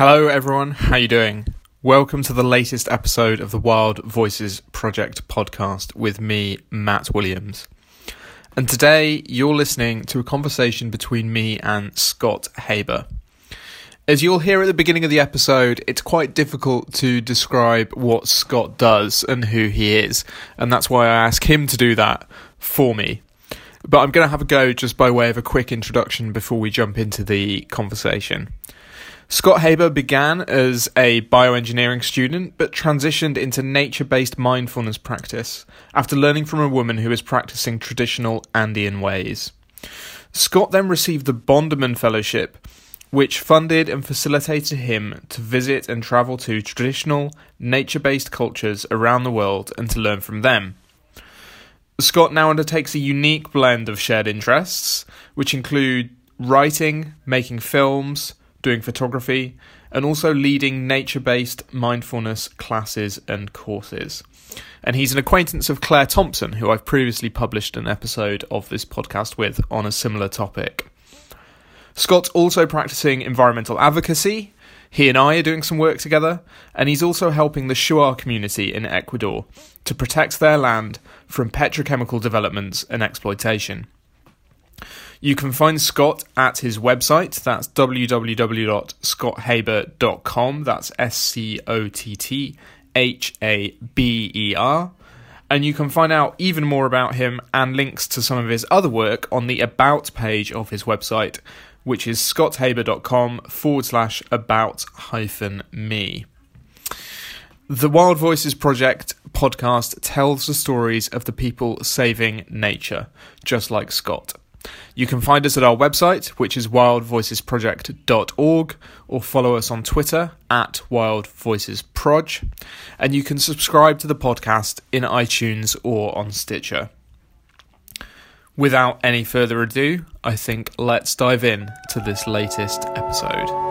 Hello everyone, how you doing? Welcome to the latest episode of the Wild Voices Project podcast with me, Matt Williams. And today you're listening to a conversation between me and Scott Haber. As you'll hear at the beginning of the episode, it's quite difficult to describe what Scott does and who he is, and that's why I ask him to do that for me. But I'm going to have a go just by way of a quick introduction before we jump into the conversation. Scott Haber began as a bioengineering student but transitioned into nature based mindfulness practice after learning from a woman who was practicing traditional Andean ways. Scott then received the Bonderman Fellowship, which funded and facilitated him to visit and travel to traditional, nature based cultures around the world and to learn from them. Scott now undertakes a unique blend of shared interests, which include writing, making films, doing photography, and also leading nature based mindfulness classes and courses. And he's an acquaintance of Claire Thompson, who I've previously published an episode of this podcast with on a similar topic. Scott's also practicing environmental advocacy. He and I are doing some work together, and he's also helping the Shuar community in Ecuador to protect their land from petrochemical developments and exploitation. You can find Scott at his website. That's www.scotthaber.com. That's S C O T T H A B E R. And you can find out even more about him and links to some of his other work on the About page of his website, which is scotthaber.com forward slash about hyphen me. The Wild Voices Project podcast tells the stories of the people saving nature, just like Scott. You can find us at our website, which is wildvoicesproject.org, or follow us on Twitter at wildvoicesproj. And you can subscribe to the podcast in iTunes or on Stitcher. Without any further ado, I think let's dive in to this latest episode.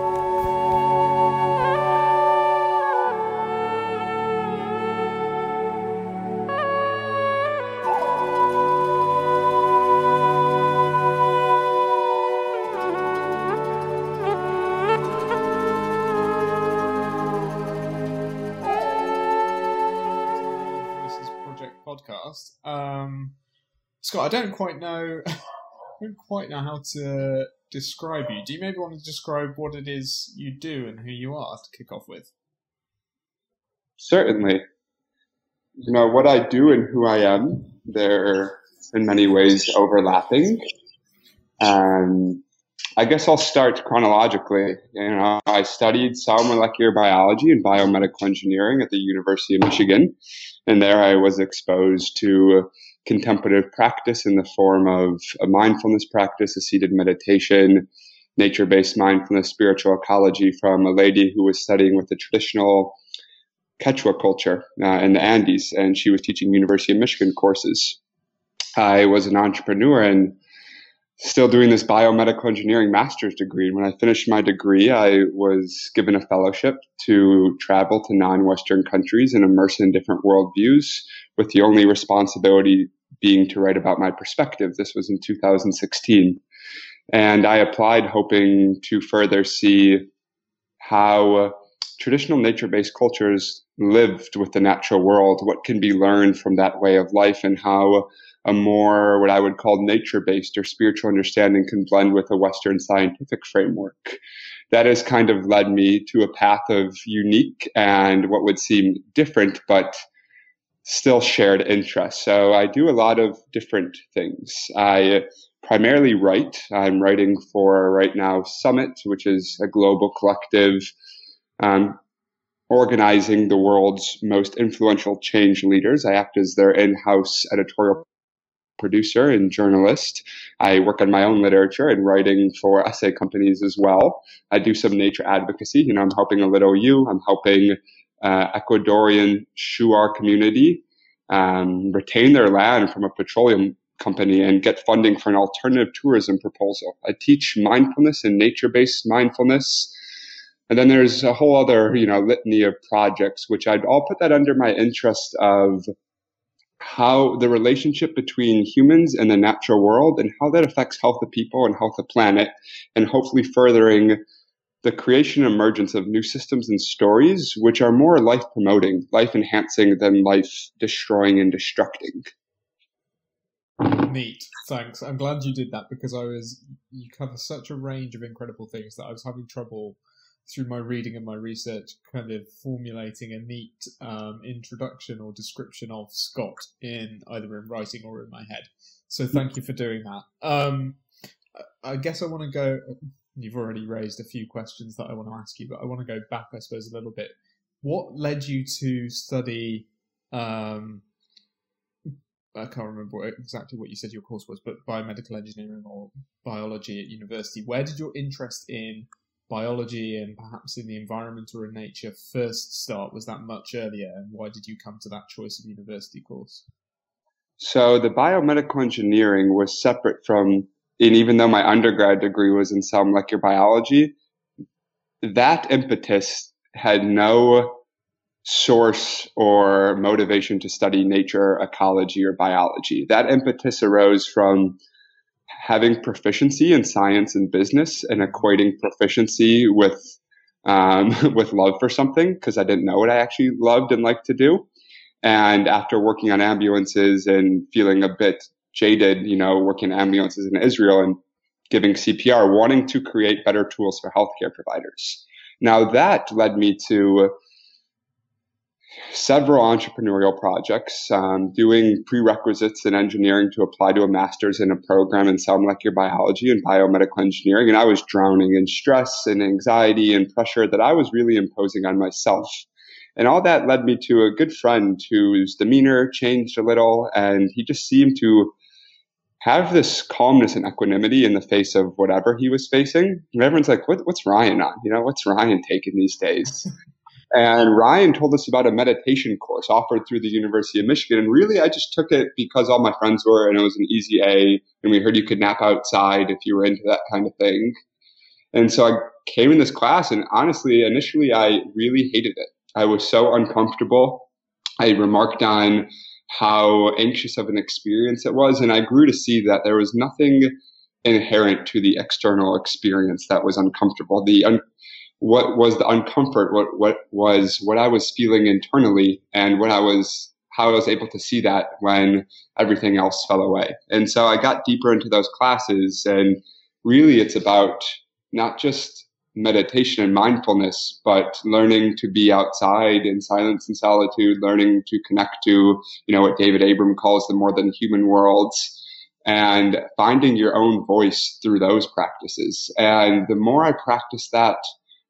I don't quite know. I don't quite know how to describe you. Do you maybe want to describe what it is you do and who you are to kick off with? Certainly. You know, what I do and who I am, they're in many ways overlapping. Um, I guess I'll start chronologically. You know, I studied cell molecular biology and biomedical engineering at the University of Michigan. And there I was exposed to contemplative practice in the form of a mindfulness practice, a seated meditation, nature based mindfulness, spiritual ecology from a lady who was studying with the traditional Quechua culture uh, in the Andes, and she was teaching University of Michigan courses. I was an entrepreneur and still doing this biomedical engineering master's degree. And when I finished my degree, I was given a fellowship to travel to non Western countries and immerse in different worldviews, with the only responsibility being to write about my perspective. This was in 2016. And I applied hoping to further see how traditional nature based cultures lived with the natural world, what can be learned from that way of life, and how a more what I would call nature based or spiritual understanding can blend with a Western scientific framework. That has kind of led me to a path of unique and what would seem different, but still shared interests. So I do a lot of different things. I primarily write. I'm writing for right now Summit, which is a global collective um, organizing the world's most influential change leaders. I act as their in-house editorial producer and journalist. I work on my own literature and writing for essay companies as well. I do some nature advocacy. You know, I'm helping a little you. I'm helping uh, Ecuadorian Shuar community um, retain their land from a petroleum company and get funding for an alternative tourism proposal. I teach mindfulness and nature-based mindfulness. And then there's a whole other, you know, litany of projects, which I'd all put that under my interest of how the relationship between humans and the natural world and how that affects health of people and health of planet and hopefully furthering the creation and emergence of new systems and stories, which are more life promoting, life enhancing than life destroying and destructing. Neat. Thanks. I'm glad you did that because I was you cover such a range of incredible things that I was having trouble through my reading and my research kind of formulating a neat um, introduction or description of Scott in either in writing or in my head. So thank you for doing that. Um, I guess I want to go. You've already raised a few questions that I want to ask you, but I want to go back, I suppose, a little bit. What led you to study? Um, I can't remember what, exactly what you said your course was, but biomedical engineering or biology at university. Where did your interest in biology and perhaps in the environment or in nature first start? Was that much earlier, and why did you come to that choice of university course? So the biomedical engineering was separate from, and even though my undergrad degree was in cell molecular biology, that impetus had no source or motivation to study nature, ecology, or biology. That impetus arose from having proficiency in science and business and equating proficiency with um, with love for something because I didn't know what I actually loved and liked to do. And after working on ambulances and feeling a bit jaded, you know, working ambulances in Israel and giving CPR, wanting to create better tools for healthcare providers. Now that led me to several entrepreneurial projects, um, doing prerequisites in engineering to apply to a master's in a program in cell molecular biology and biomedical engineering. And I was drowning in stress and anxiety and pressure that I was really imposing on myself. And all that led me to a good friend whose demeanor changed a little, and he just seemed to have this calmness and equanimity in the face of whatever he was facing. And everyone's like, what, what's Ryan on? You know, what's Ryan taking these days? And Ryan told us about a meditation course offered through the University of Michigan. And really, I just took it because all my friends were, and it was an easy A. And we heard you could nap outside if you were into that kind of thing. And so I came in this class, and honestly, initially, I really hated it. I was so uncomfortable. I remarked on how anxious of an experience it was, and I grew to see that there was nothing inherent to the external experience that was uncomfortable. The un- what was the uncomfort, what what was what I was feeling internally, and what I was how I was able to see that when everything else fell away. And so I got deeper into those classes, and really, it's about not just meditation and mindfulness, but learning to be outside in silence and solitude, learning to connect to, you know, what David Abram calls the more than human worlds and finding your own voice through those practices. And the more I practiced that,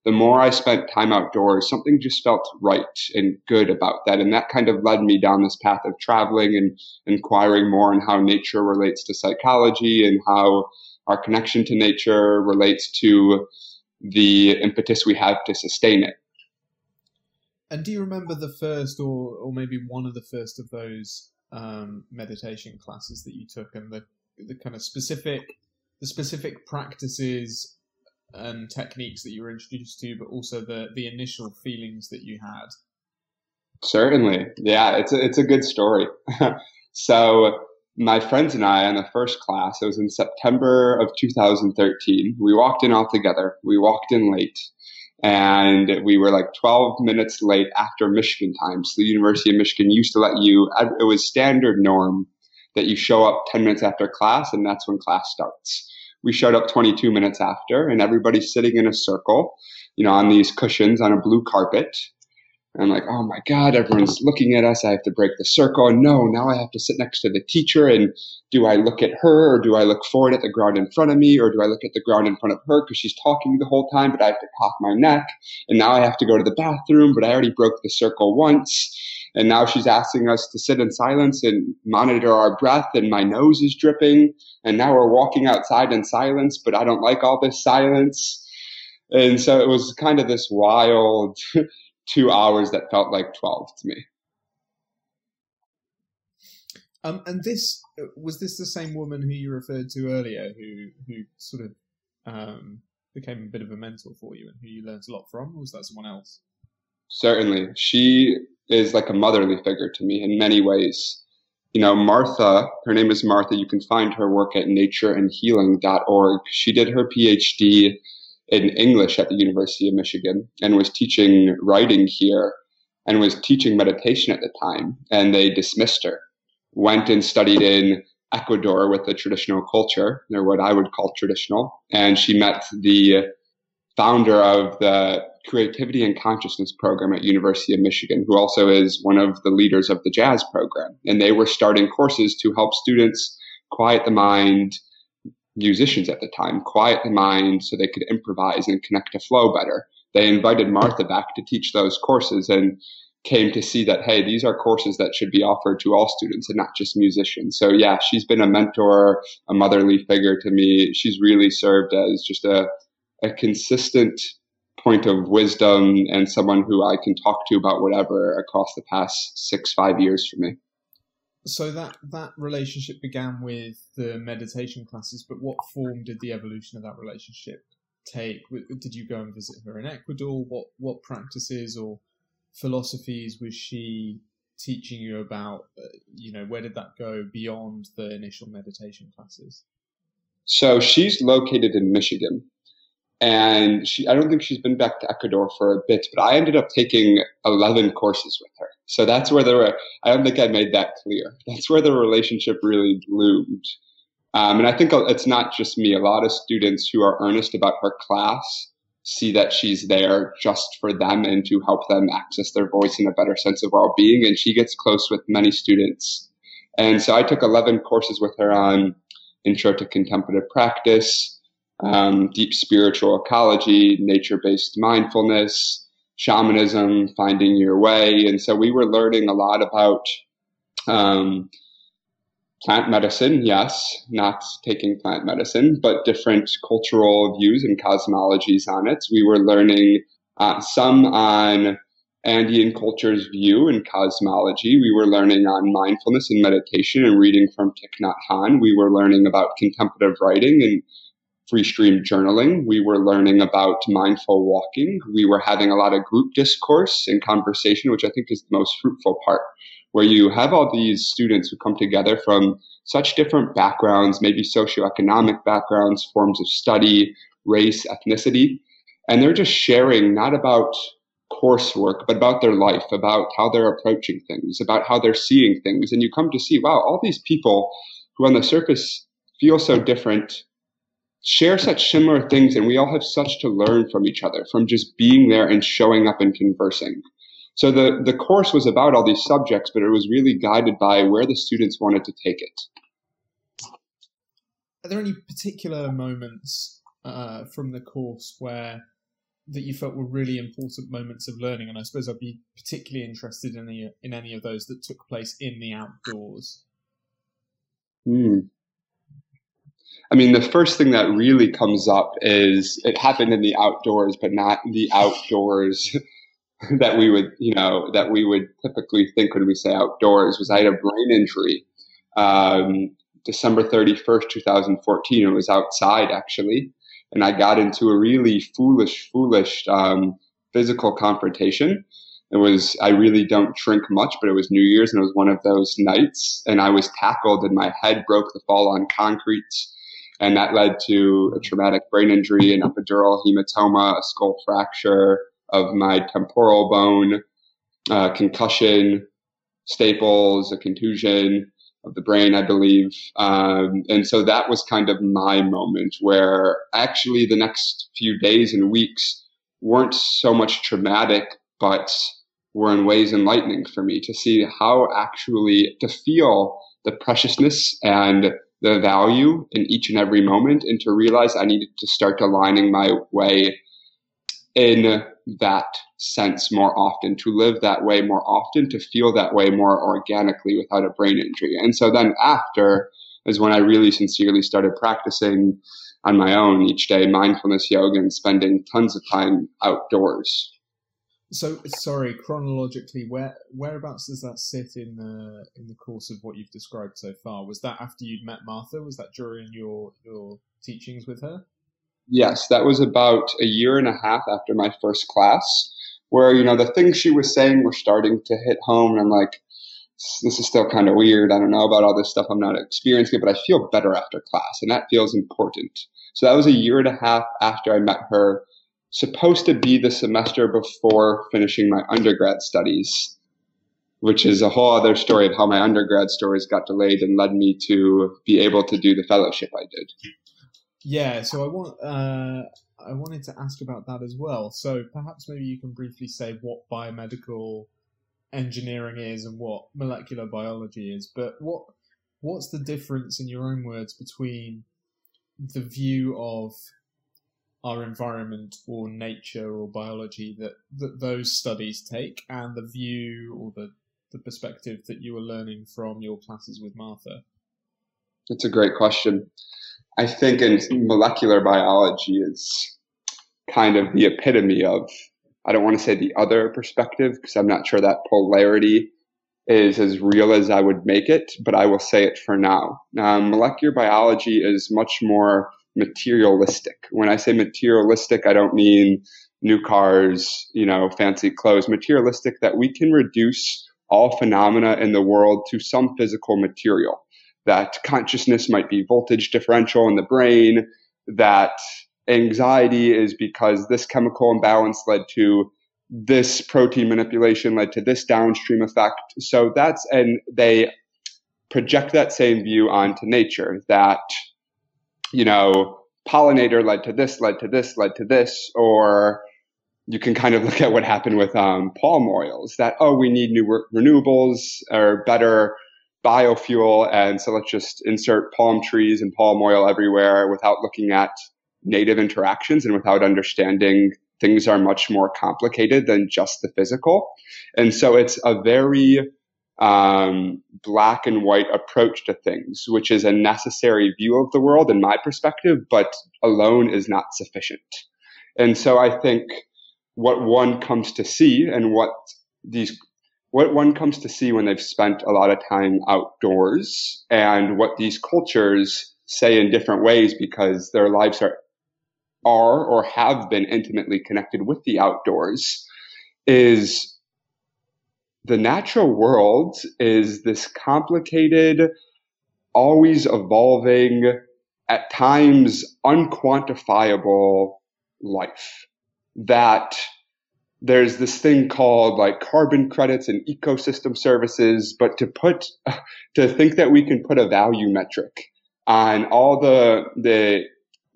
the more I spent time outdoors, something just felt right and good about that. And that kind of led me down this path of traveling and inquiring more on how nature relates to psychology and how our connection to nature relates to the impetus we have to sustain it. And do you remember the first, or or maybe one of the first of those um, meditation classes that you took, and the the kind of specific the specific practices and techniques that you were introduced to, but also the the initial feelings that you had? Certainly, yeah, it's a, it's a good story. so my friends and I on the first class, it was in September of 2013. We walked in all together. We walked in late and we were like 12 minutes late after Michigan time. So the University of Michigan used to let you, it was standard norm that you show up 10 minutes after class and that's when class starts. We showed up 22 minutes after and everybody's sitting in a circle, you know, on these cushions on a blue carpet and like, oh my God, everyone's looking at us. I have to break the circle. And no, now I have to sit next to the teacher. And do I look at her or do I look forward at the ground in front of me or do I look at the ground in front of her because she's talking the whole time, but I have to cock my neck. And now I have to go to the bathroom, but I already broke the circle once. And now she's asking us to sit in silence and monitor our breath, and my nose is dripping. And now we're walking outside in silence, but I don't like all this silence. And so it was kind of this wild two hours that felt like 12 to me. Um, and this was this the same woman who you referred to earlier, who who sort of um, became a bit of a mentor for you, and who you learned a lot from, or was that someone else? Certainly, she is like a motherly figure to me in many ways. You know, Martha, her name is Martha. You can find her work at natureandhealing.org. She did her PhD in English at the University of Michigan and was teaching writing here and was teaching meditation at the time. And they dismissed her. Went and studied in Ecuador with the traditional culture, or what I would call traditional. And she met the founder of the creativity and consciousness program at University of Michigan, who also is one of the leaders of the jazz program. And they were starting courses to help students quiet the mind, musicians at the time, quiet the mind so they could improvise and connect to flow better. They invited Martha back to teach those courses and came to see that, hey, these are courses that should be offered to all students and not just musicians. So yeah, she's been a mentor, a motherly figure to me. She's really served as just a, a consistent point of wisdom and someone who I can talk to about whatever across the past six, five years for me. So that that relationship began with the meditation classes, but what form did the evolution of that relationship take? Did you go and visit her in Ecuador? What what practices or philosophies was she teaching you about? Uh, you know, where did that go beyond the initial meditation classes? So she's located in Michigan, and she I don't think she's been back to Ecuador for a bit, but I ended up taking eleven courses with her. So that's where the I don't think I made that clear. That's where the relationship really bloomed. Um, and I think it's not just me. A lot of students who are earnest about her class see that she's there just for them and to help them access their voice and a better sense of well-being. And she gets close with many students. And so I took 11 courses with her on Intro to Contemplative Practice, um, deep spiritual ecology, nature based mindfulness, shamanism, finding your way. And so we were learning a lot about um, plant medicine, yes, not taking plant medicine, but different cultural views and cosmologies on it. We were learning uh, some on Andean culture's view and cosmology. We were learning on mindfulness and meditation and reading from Thich Nhat Hanh. We were learning about contemplative writing and free stream journaling. We were learning about mindful walking. We were having a lot of group discourse and conversation, which I think is the most fruitful part, where you have all these students who come together from such different backgrounds, maybe socioeconomic backgrounds, forms of study, race, ethnicity, and they're just sharing not about coursework, but about their life, about how they're approaching things, about how they're seeing things. And you come to see, wow, all these people who on the surface feel so different share such similar things and we all have such to learn from each other from just being there and showing up and conversing. So the, the course was about all these subjects, but it was really guided by where the students wanted to take it. Are there any particular moments uh, from the course where that you felt were really important moments of learning? And I suppose I'd be particularly interested in the, in any of those that took place in the outdoors. Hmm. I mean, the first thing that really comes up is it happened in the outdoors, but not the outdoors that we would, you know, that we would typically think when we say outdoors. Was I had a brain injury, um, December thirty first, two thousand fourteen. It was outside actually, and I got into a really foolish, foolish um, physical confrontation. It was I really don't drink much, but it was New Year's and it was one of those nights, and I was tackled and my head broke the fall on concrete and that led to a traumatic brain injury, an epidural hematoma, a skull fracture of my temporal bone, uh, concussion, staples, a contusion of the brain, I believe. Um, and so that was kind of my moment where actually the next few days and weeks weren't so much traumatic, but were in ways enlightening for me to see how actually to feel the preciousness and the value in each and every moment and to realize I needed to start aligning my way in that sense more often, to live that way more often, to feel that way more organically without a brain injury. And so then after is when I really sincerely started practicing on my own each day mindfulness yoga and spending tons of time outdoors. So sorry, chronologically, where whereabouts does that sit in the in the course of what you've described so far? Was that after you'd met Martha? Was that during your your teachings with her? Yes, that was about a year and a half after my first class, where you know the things she was saying were starting to hit home, and I'm like, this is still kind of weird. I don't know about all this stuff. I'm not experiencing it, but I feel better after class, and that feels important. So that was a year and a half after I met her, supposed to be the semester before finishing my undergrad studies, which is a whole other story of how my undergrad stories got delayed and led me to be able to do the fellowship I did. Yeah, so I want uh, I wanted to ask about that as well. So perhaps maybe you can briefly say what biomedical engineering is and what molecular biology is, but what what's the difference in your own words between the view of our environment or nature or biology that, that those studies take and the view or the, the perspective that you were learning from your classes with Martha? That's a great question. I think in molecular biology is kind of the epitome of, I don't want to say the other perspective because I'm not sure that polarity is as real as I would make it, but I will say it for now. Um, molecular biology is much more materialistic. When I say materialistic, I don't mean new cars, you know, fancy clothes. Materialistic that we can reduce all phenomena in the world to some physical material. That consciousness might be voltage differential in the brain, that anxiety is because this chemical imbalance led to this protein manipulation led to this downstream effect. So that's, and they project that same view onto nature that, you know, pollinator led to this, led to this, led to this, or you can kind of look at what happened with um, palm oils that, oh, we need new re- renewables or better biofuel. And so let's just insert palm trees and palm oil everywhere without looking at native interactions and without understanding things are much more complicated than just the physical. And so it's a very um, black and white approach to things, which is a necessary view of the world in my perspective, but alone is not sufficient. And so I think what one comes to see and what these what one comes to see when they've spent a lot of time outdoors and what these cultures say in different ways because their lives are are or have been intimately connected with the outdoors is the natural world is this complicated, always evolving, at times unquantifiable life that there's this thing called like carbon credits and ecosystem services, but to put, to think that we can put a value metric on all the, the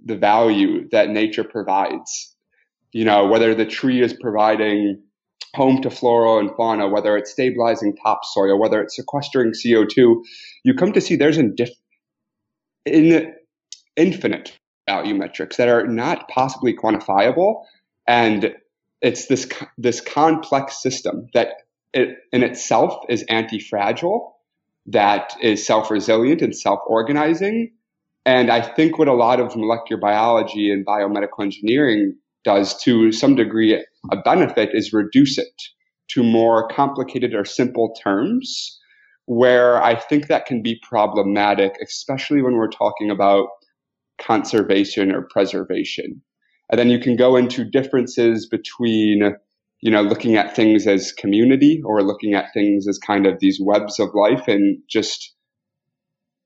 the value that nature provides. You know, whether the tree is providing home to flora and fauna, whether it's stabilizing topsoil, whether it's sequestering CO2, you come to see there's in, in infinite value metrics that are not possibly quantifiable. And it's this, this complex system that it, in itself is anti-fragile, that is self-resilient and self-organizing, and I think what a lot of molecular biology and biomedical engineering does to some degree, a benefit is reduce it to more complicated or simple terms where I think that can be problematic, especially when we're talking about conservation or preservation. And then you can go into differences between, you know, looking at things as community or looking at things as kind of these webs of life and just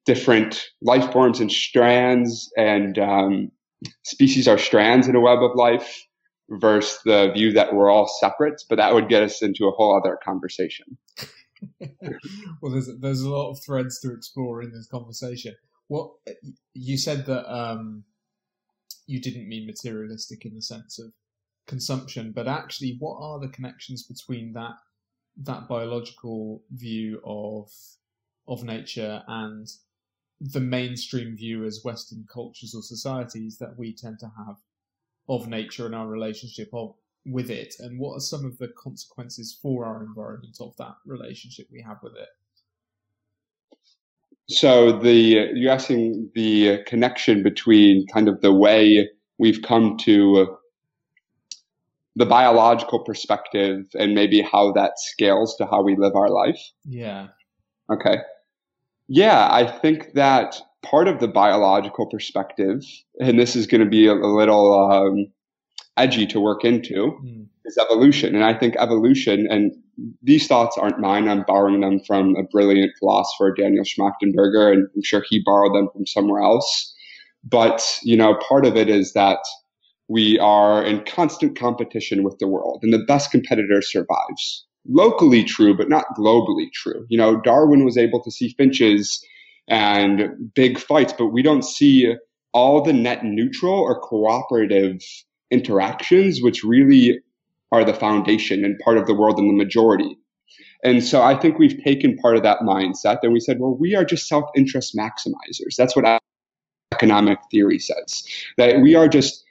different life forms and strands and um, species are strands in a web of life versus the view that we're all separate. But that would get us into a whole other conversation. well, there's there's a lot of threads to explore in this conversation. What you said that um, you didn't mean materialistic in the sense of consumption, but actually, what are the connections between that that biological view of of nature and the mainstream view as Western cultures or societies that we tend to have of nature and our relationship of, with it, and what are some of the consequences for our environment of that relationship we have with it? So the you're asking the connection between kind of the way we've come to the biological perspective and maybe how that scales to how we live our life. Yeah. Okay. Yeah, I think that part of the biological perspective, and this is going to be a, a little um, edgy to work into, mm. is evolution. And I think evolution, and these thoughts aren't mine. I'm borrowing them from a brilliant philosopher, Daniel Schmachtenberger, and I'm sure he borrowed them from somewhere else. But, you know, part of it is that we are in constant competition with the world and the best competitor survives. Locally true, but not globally true. You know, Darwin was able to see finches and big fights, but we don't see all the net neutral or cooperative interactions, which really are the foundation and part of the world in the majority. And so I think we've taken part of that mindset and we said, well, we are just self interest maximizers. That's what economic theory says, that we are just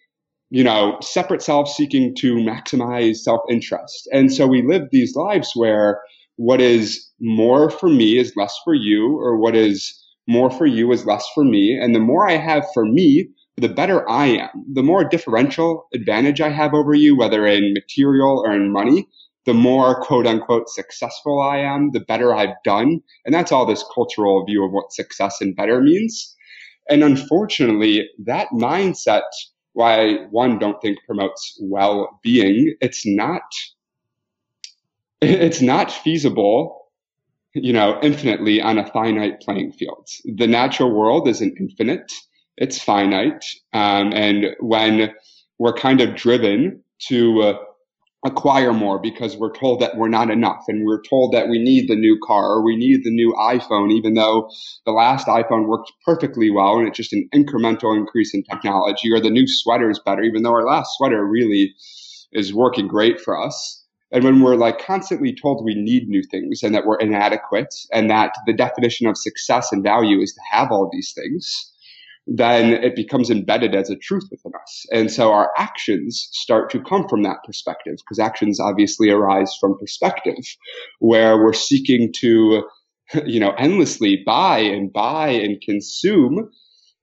you know, separate selves seeking to maximize self interest. And so we live these lives where what is more for me is less for you, or what is more for you is less for me. And the more I have for me, the better I am. The more differential advantage I have over you, whether in material or in money, the more quote unquote successful I am, the better I've done. And that's all this cultural view of what success and better means. And unfortunately, that mindset, why one don't think promotes well being, it's not, it's not feasible you know, infinitely on a finite playing field. The natural world isn't infinite; it's finite. Um, and when we're kind of driven to uh, acquire more because we're told that we're not enough, and we're told that we need the new car or we need the new iPhone, even though the last iPhone worked perfectly well and it's just an incremental increase in technology, or the new sweater is better, even though our last sweater really is working great for us and when we're like constantly told we need new things and that we're inadequate and that the definition of success and value is to have all these things, then it becomes embedded as a truth within us. And so our actions start to come from that perspective because actions obviously arise from perspective where we're seeking to, you know, endlessly buy and buy and consume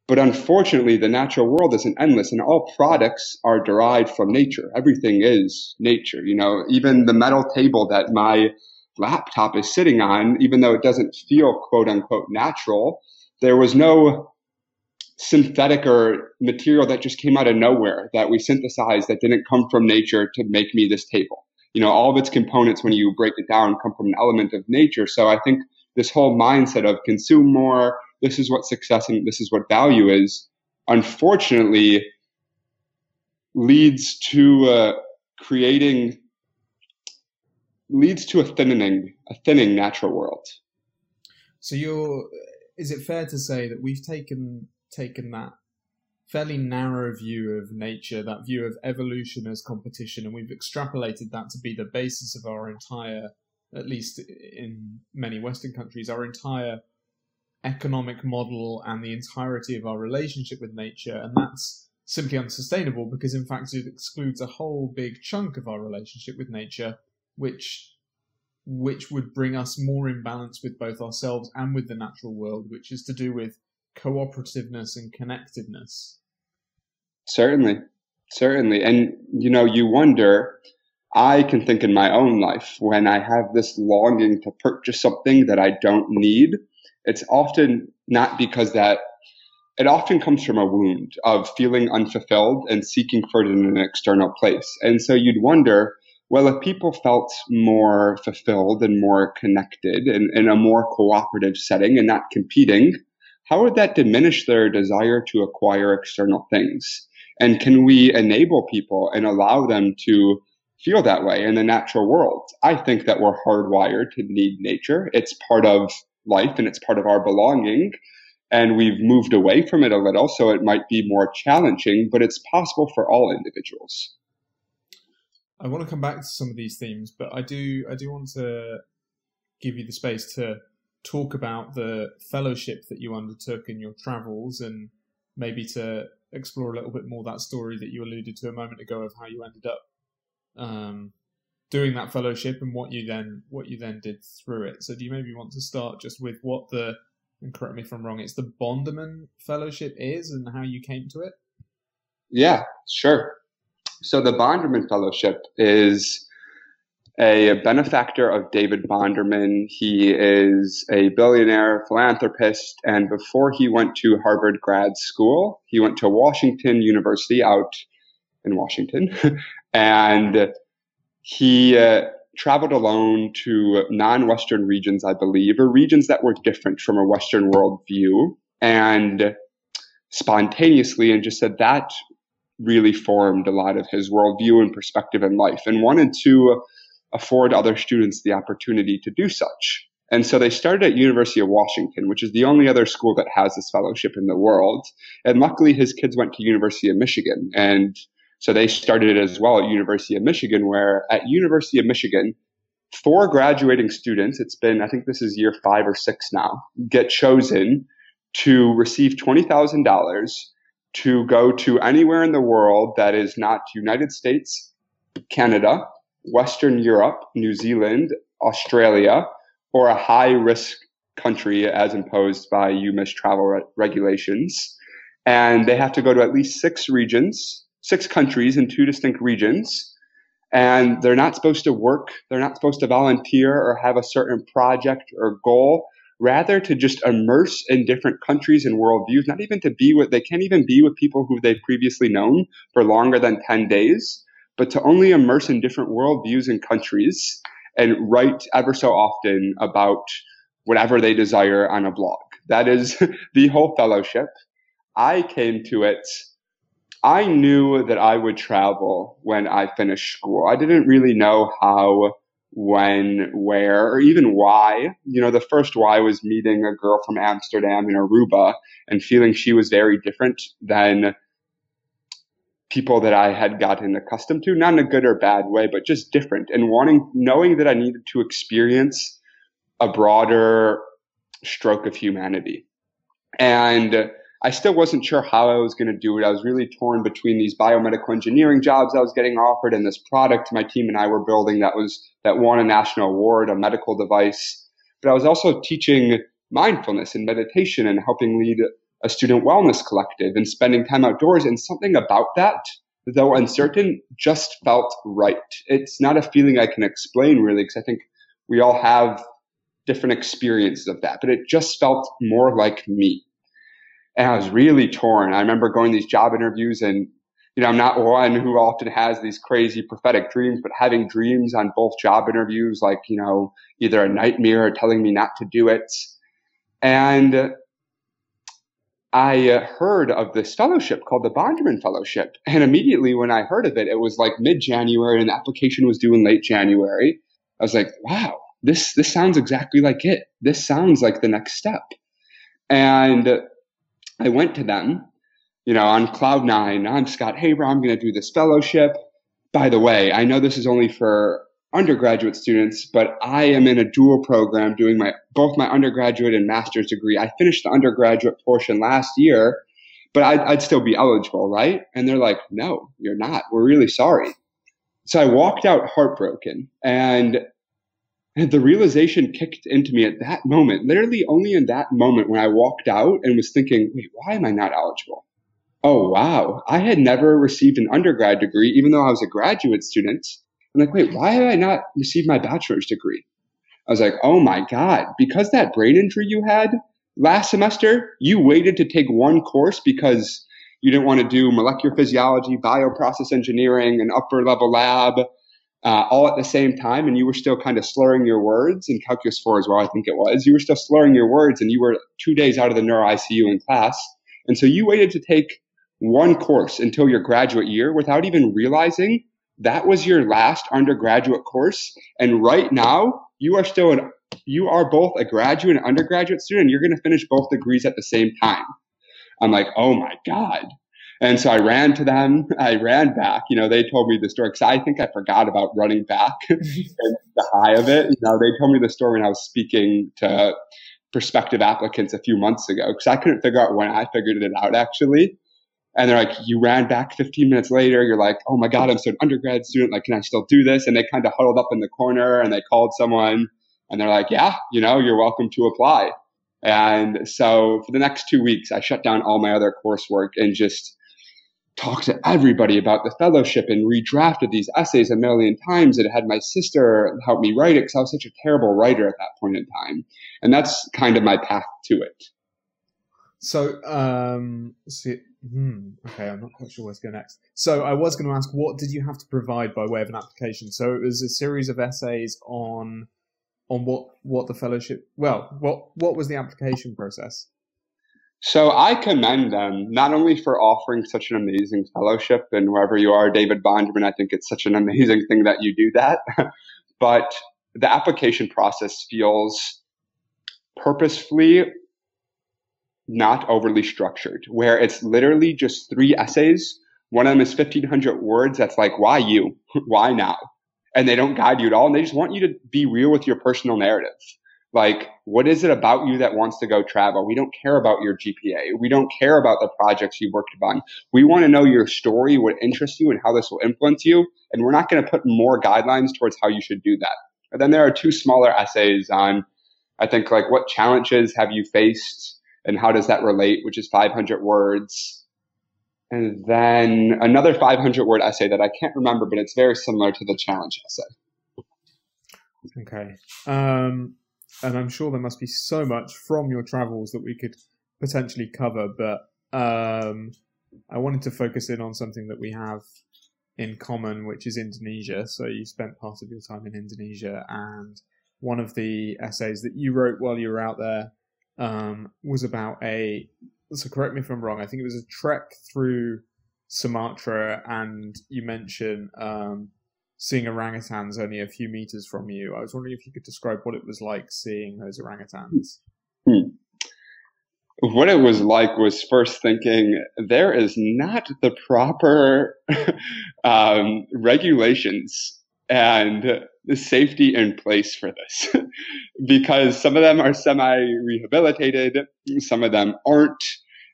but unfortunately, the natural world isn't endless and all products are derived from nature. Everything is nature. You know, even the metal table that my laptop is sitting on, even though it doesn't feel quote unquote natural, there was no synthetic or material that just came out of nowhere that we synthesized that didn't come from nature to make me this table. You know, all of its components, when you break it down, come from an element of nature. So I think this whole mindset of consume more, this is what success and this is what value is, unfortunately leads to uh, creating leads to a thinning a thinning natural world. So you're is it fair to say that we've taken taken that fairly narrow view of nature, that view of evolution as competition, and we've extrapolated that to be the basis of our entire, at least in many Western countries, our entire economic model and the entirety of our relationship with nature, and that's simply unsustainable because, in fact, it excludes a whole big chunk of our relationship with nature, which which would bring us more in balance with both ourselves and with the natural world, which is to do with cooperativeness and connectedness. Certainly, certainly, and you know, you wonder. I can think in my own life when I have this longing to purchase something that I don't need it's often not because that it often comes from a wound of feeling unfulfilled and seeking for it in an external place. And so you'd wonder, well, if people felt more fulfilled and more connected and in a more cooperative setting and not competing, how would that diminish their desire to acquire external things? And can we enable people and allow them to feel that way in the natural world? I think that we're hardwired to need nature. It's part of life and it's part of our belonging. And we've moved away from it a little, so it might be more challenging, but it's possible for all individuals. I want to come back to some of these themes, but I do I do want to give you the space to talk about the fellowship that you undertook in your travels and maybe to explore a little bit more that story that you alluded to a moment ago of how you ended up um, doing that fellowship and what you then what you then did through it. So do you maybe want to start just with what the and correct me if I'm wrong, it's the Bonderman Fellowship is and how you came to it? Yeah, sure. So the Bonderman Fellowship is a benefactor of David Bonderman. He is a billionaire philanthropist, and before he went to Harvard grad school, he went to Washington University out in Washington, and he uh, traveled alone to non-Western regions, I believe, or regions that were different from a Western world view, and spontaneously and just said that really formed a lot of his worldview and perspective in life and wanted to afford other students the opportunity to do such. And so they started at University of Washington, which is the only other school that has this fellowship in the world. And luckily his kids went to University of Michigan. And so they started it as well at University of Michigan, where at University of Michigan, for graduating students, it's been, I think this is year five or six now, get chosen to receive $20,000 to go to anywhere in the world that is not United States, Canada, Western Europe, New Zealand, Australia, or a high risk country as imposed by UMIS travel re- regulations. And they have to go to at least six regions, six countries in two distinct regions and they're not supposed to work, they're not supposed to volunteer or have a certain project or goal, rather to just immerse in different countries and worldviews, not even to be with, they can't even be with people who they've previously known for longer than 10 days, but to only immerse in different worldviews and countries and write ever so often about whatever they desire on a blog. That is the whole fellowship. I came to it I knew that I would travel when I finished school. I didn't really know how, when, where, or even why. You know, the first why was meeting a girl from Amsterdam in Aruba and feeling she was very different than people that I had gotten accustomed to, not in a good or bad way, but just different and wanting, knowing that I needed to experience a broader stroke of humanity. And I still wasn't sure how I was going to do it. I was really torn between these biomedical engineering jobs I was getting offered and this product my team and I were building that was that won a national award, a medical device. But I was also teaching mindfulness and meditation and helping lead a student wellness collective and spending time outdoors. And something about that, though uncertain, just felt right. It's not a feeling I can explain really, because I think we all have different experiences of that, but it just felt more like me and I was really torn. I remember going these job interviews and you know, I'm not one who often has these crazy prophetic dreams, but having dreams on both job interviews, like, you know, either a nightmare or telling me not to do it. And I uh, heard of this fellowship called the Bonderman Fellowship. And immediately when I heard of it, it was like mid January and the application was due in late January. I was like, wow, this, this sounds exactly like it. This sounds like the next step. And I went to them, you know, on cloud nine. I'm Scott Haber. I'm going to do this fellowship. By the way, I know this is only for undergraduate students, but I am in a dual program doing my both my undergraduate and master's degree. I finished the undergraduate portion last year, but I'd, I'd still be eligible, right? And they're like, "No, you're not. We're really sorry." So I walked out heartbroken, and and the realization kicked into me at that moment, literally only in that moment when I walked out and was thinking, wait, why am I not eligible? Oh, wow. I had never received an undergrad degree, even though I was a graduate student. I'm like, wait, why have I not received my bachelor's degree? I was like, oh my God, because that brain injury you had last semester, you waited to take one course because you didn't want to do molecular physiology, bioprocess engineering, an upper level lab, uh, all at the same time, and you were still kind of slurring your words in Calculus 4 as well, I think it was. You were still slurring your words, and you were two days out of the neuro ICU in class. And so you waited to take one course until your graduate year without even realizing that was your last undergraduate course. And right now, you are still an you are both a graduate and undergraduate student, and you're going to finish both degrees at the same time. I'm like, oh my God. And so I ran to them. I ran back. You know, they told me the story because I think I forgot about running back and the high of it. You know, they told me the story when I was speaking to prospective applicants a few months ago because I couldn't figure out when I figured it out actually. And they're like, you ran back 15 minutes later. You're like, oh my God, I'm still an undergrad student. Like, can I still do this? And they kind of huddled up in the corner and they called someone and they're like, yeah, you know, you're welcome to apply. And so for the next two weeks, I shut down all my other coursework and just talked to everybody about the fellowship and redrafted these essays a million times. It had my sister help me write it because I was such a terrible writer at that point in time. And that's kind of my path to it. So, um, see, hmm, okay, I'm not quite sure where to go next. So, I was going to ask, what did you have to provide by way of an application? So, it was a series of essays on on what what the fellowship. Well, what what was the application process? So I commend them not only for offering such an amazing fellowship, and wherever you are, David Bonderman, I think it's such an amazing thing that you do that, but the application process feels purposefully not overly structured, where it's literally just three essays. One of them is 1500 words. That's like, why you? why now? And they don't guide you at all. And they just want you to be real with your personal narrative. Like, what is it about you that wants to go travel? We don't care about your GPA. We don't care about the projects you worked on. We want to know your story, what interests you, and how this will influence you. And we're not going to put more guidelines towards how you should do that. And then there are two smaller essays on, I think, like what challenges have you faced and how does that relate, which is 500 words. And then another 500 word essay that I can't remember, but it's very similar to the challenge essay. Okay. Um, and I'm sure there must be so much from your travels that we could potentially cover, but um, I wanted to focus in on something that we have in common, which is Indonesia. So you spent part of your time in Indonesia, and one of the essays that you wrote while you were out there um, was about a. So correct me if I'm wrong. I think it was a trek through Sumatra, and you mentioned um, seeing orangutans only a few meters from you. I was wondering if you could describe what it was like seeing those orangutans. Hmm. What it was like was first thinking there is not the proper um, regulations and the safety in place for this because some of them are semi rehabilitated, some of them aren't.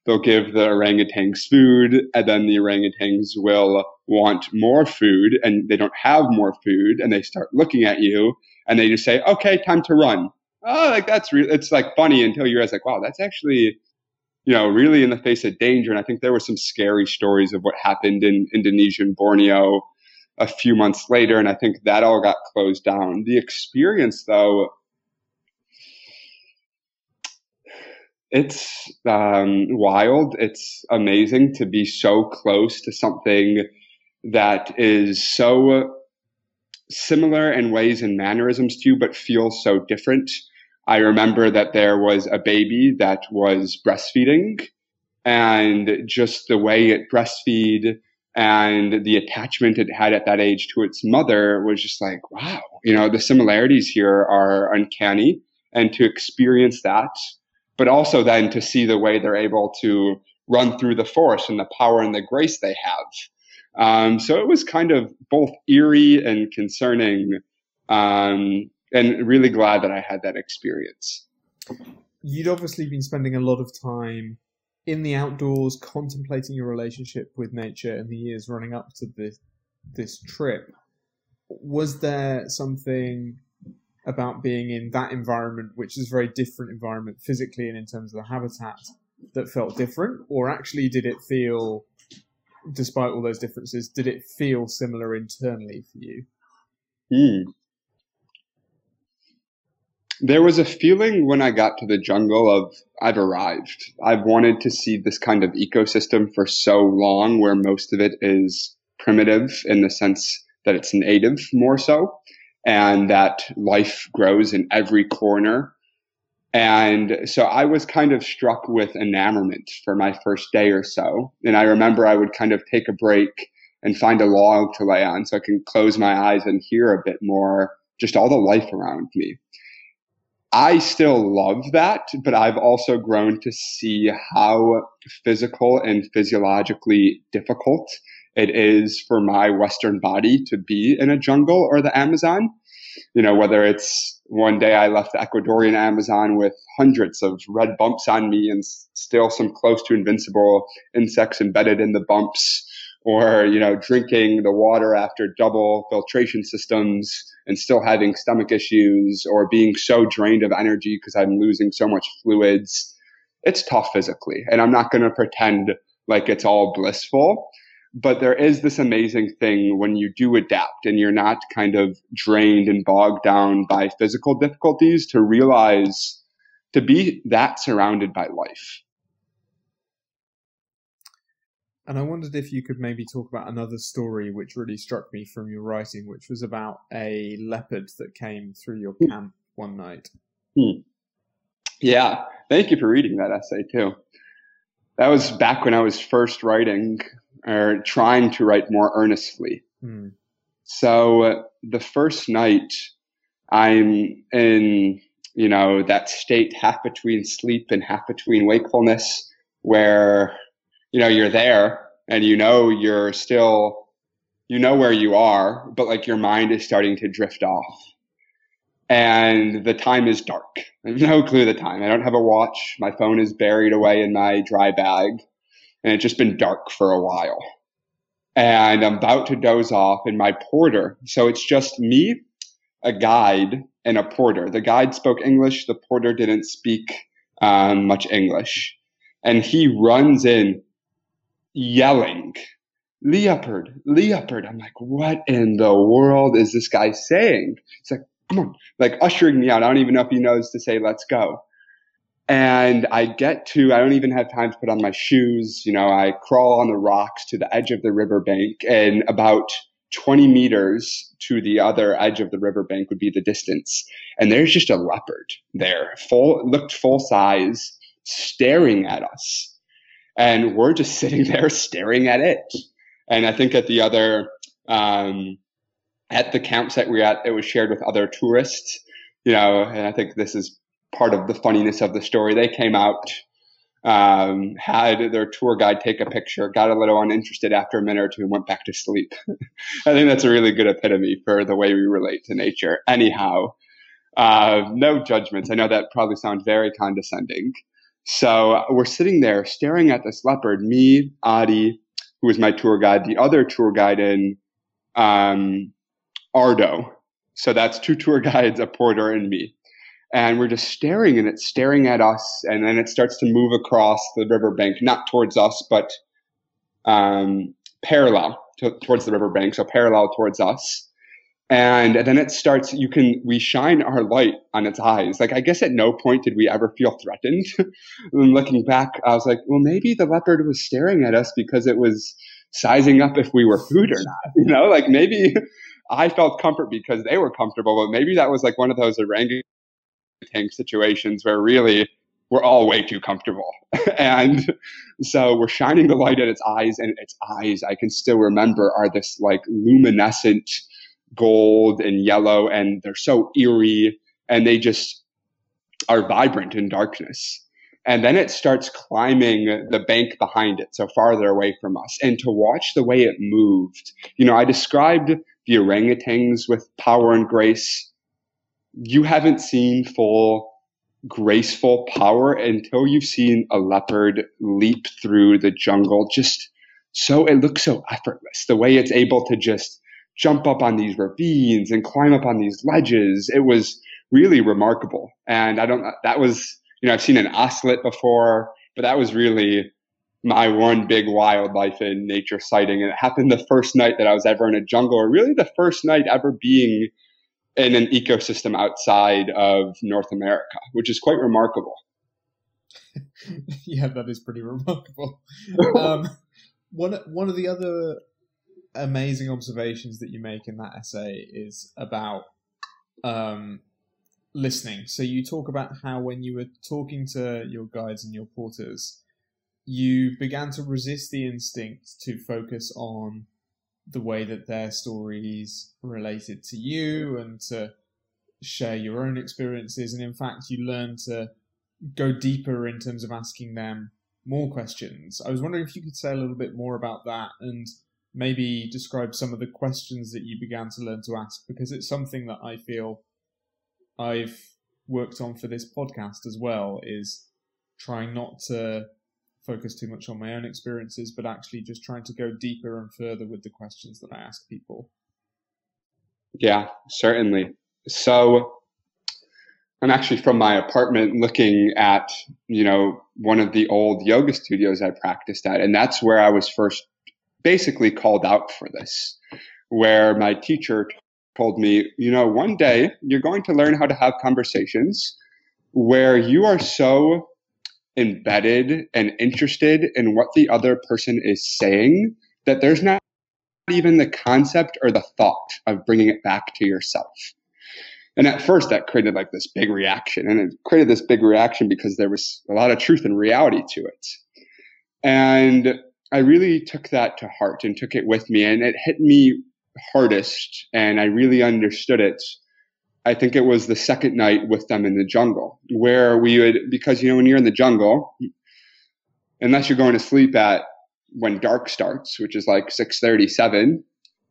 They'll give the orangutans food, and then the orangutans will want more food, and they don't have more food, and they start looking at you, and they just say, "Okay, time to run." Oh, like that's re- it's like funny until you realize, like, wow, that's actually, you know, really in the face of danger. And I think there were some scary stories of what happened in Indonesia and Borneo a few months later, and I think that all got closed down. The experience, though, it's um, wild. It's amazing to be so close to something that is so similar in ways and mannerisms to you, but feels so different. I remember that there was a baby that was breastfeeding, and just the way it breastfeed and the attachment it had at that age to its mother was just like, wow, you know, the similarities here are uncanny. And to experience that but also then to see the way they're able to run through the forest and the power and the grace they have. Um, so it was kind of both eerie and concerning, um, and really glad that I had that experience. You'd obviously been spending a lot of time in the outdoors, contemplating your relationship with nature in the years running up to this this trip. Was there something about being in that environment, which is a very different environment physically and in terms of the habitat, that felt different? Or actually, did it feel, despite all those differences, did it feel similar internally for you? Hmm. There was a feeling when I got to the jungle of I've arrived. I've wanted to see this kind of ecosystem for so long, where most of it is primitive in the sense that it's native more so and that life grows in every corner. And so I was kind of struck with enamorment for my first day or so. And I remember I would kind of take a break and find a log to lay on so I can close my eyes and hear a bit more just all the life around me. I still love that, but I've also grown to see how physical and physiologically difficult it is for my Western body to be in a jungle or the Amazon you know, whether it's one day I left the Ecuadorian Amazon with hundreds of red bumps on me and still some close to invincible insects embedded in the bumps, or, you know, drinking the water after double filtration systems and still having stomach issues, or being so drained of energy because I'm losing so much fluids. It's tough physically. And I'm not going to pretend like it's all blissful but there is this amazing thing when you do adapt and you're not kind of drained and bogged down by physical difficulties to realize to be that surrounded by life. And I wondered if you could maybe talk about another story which really struck me from your writing, which was about a leopard that came through your hmm. camp one night. Hmm. Yeah, thank you for reading that essay too. that was back when I was first writing or trying to write more earnestly. Hmm. So uh, the first night, I'm in, you know, that state half between sleep and half between wakefulness where, you know, you're there and you know you're still, you know where you are, but like your mind is starting to drift off. And the time is dark. I have no clue the time. I don't have a watch. My phone is buried away in my dry bag. And it's just been dark for a while and I'm about to doze off and my porter. So it's just me, a guide, and a porter. The guide spoke English. The porter didn't speak um, much English. And he runs in yelling, Leopard, Leopard. I'm like, what in the world is this guy saying? He's like, come on, like ushering me out. I don't even know if he knows to say, let's go. And I get to, I don't even have time to put on my shoes. You know, I crawl on the rocks to the edge of the riverbank and about 20 meters to the other edge of the riverbank would be the distance. And there's just a leopard there, full, looked full size, staring at us. And we're just sitting there staring at it. And I think at the other, um, at the campsite we are at, it was shared with other tourists, you know, and I think this is part of the funniness of the story. They came out, um, had their tour guide take a picture, got a little uninterested after a minute or two, and went back to sleep. I think that's a really good epitome for the way we relate to nature. Anyhow, uh, no judgments. I know that probably sounds very condescending. So we're sitting there staring at this leopard, me, Adi, who was my tour guide, the other tour guide in um, Ardo. So that's two tour guides, a porter, and me and we're just staring and it's staring at us and then it starts to move across the riverbank not towards us but um, parallel to, towards the riverbank so parallel towards us. And then it starts you can we shine our light on its eyes. Like i guess at no point did we ever feel threatened. And looking back i was like well maybe the leopard was staring at us because it was sizing up if we were food or not you know? Like maybe i felt comfort because they were comfortable but maybe that was like one of those orangutan tank situations where really we're all way too comfortable. and so we're shining the light at its eyes, and its eyes, I can still remember, are this like luminescent gold and yellow, and they're so eerie, and they just are vibrant in darkness. And then it starts climbing the bank behind it, so farther away from us. And to watch the way it moved, you know, I described the orangutans with power and grace you haven't seen full graceful power until you've seen a leopard leap through the jungle. Just so it looks so effortless the way it's able to just jump up on these ravines and climb up on these ledges. It was really remarkable. And i don't that was you know i've seen an ocelot before but that was really my one big wildlife in nature sighting. And it happened the first night that i was ever in a jungle or really the first night ever being in an ecosystem outside of North America, which is quite remarkable. yeah, that is pretty remarkable. um, one one of the other amazing observations that you make in that essay is about um, listening. So you talk about how when you were talking to your guides and your porters, you began to resist the instinct to focus on the way that their stories related to you and to share your own experiences. And in fact, you learn to go deeper in terms of asking them more questions. I was wondering if you could say a little bit more about that and maybe describe some of the questions that you began to learn to ask because it's something that I feel I've worked on for this podcast as well is trying not to focus too much on my own experiences, but actually just trying to go deeper and further with the questions that I ask people. Yeah, certainly. So I'm actually from my apartment looking at, you know, one of the old yoga studios I practiced at. And that's where I was first basically called out for this, where my teacher told me, you know, one day you're going to learn how to have conversations where you are so embedded and interested in what the other person is saying that there's not even the concept or the thought of bringing it back to yourself. And at first that created like this big reaction and it created this big reaction because there was a lot of truth and reality to it. And I really took that to heart and took it with me, and it hit me hardest, and I really understood it. I think it was the second night with them in the jungle, where we would, because you know, when you're in the jungle, unless you're going to sleep at when dark starts, which is like 6:37,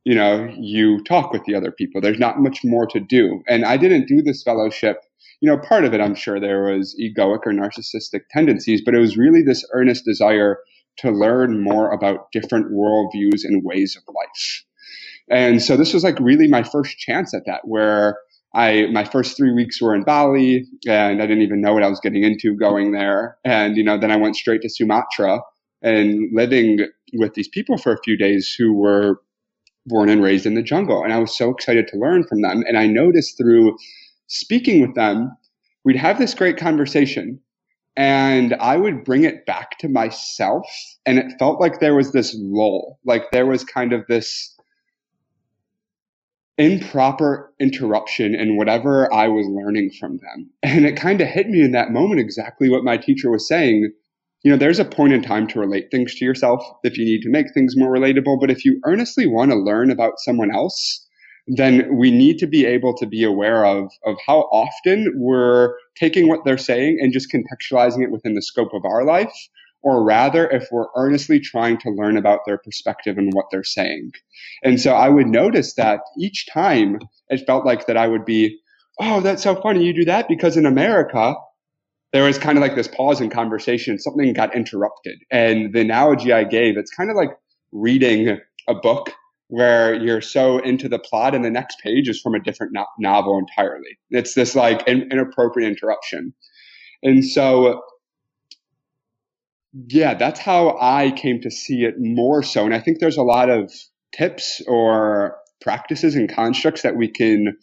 you know, you talk with the other people. There's not much more to do. And I didn't do this fellowship. You know, part of it, I'm sure there was egoic or narcissistic tendencies, but it was really this earnest desire to learn more about different worldviews and ways of life. And so this was like really my first chance at that, where I my first three weeks were in Bali, and I didn't even know what I was getting into going there. And you know, then I went straight to Sumatra and living with these people for a few days who were born and raised in the jungle. And I was so excited to learn from them. And I noticed through speaking with them, we'd have this great conversation and I would bring it back to myself. And it felt like there was this lull, like there was kind of this improper interruption in whatever I was learning from them. And it kind of hit me in that moment exactly what my teacher was saying. You know, there's a point in time to relate things to yourself if you need to make things more relatable. But if you earnestly want to learn about someone else, then we need to be able to be aware of, of how often we're taking what they're saying and just contextualizing it within the scope of our life, or rather if we're earnestly trying to learn about their perspective and what they're saying. And so I would notice that each time it felt like that I would be, oh, that's so funny you do that because in America, there was kind of like this pause in conversation, something got interrupted. And the analogy I gave, it's kind of like reading a book where you're so into the plot and the next page is from a different no- novel entirely. It's this like in- inappropriate interruption. And so, yeah, that's how I came to see it more so. And I think there's a lot of tips or practices and constructs that we can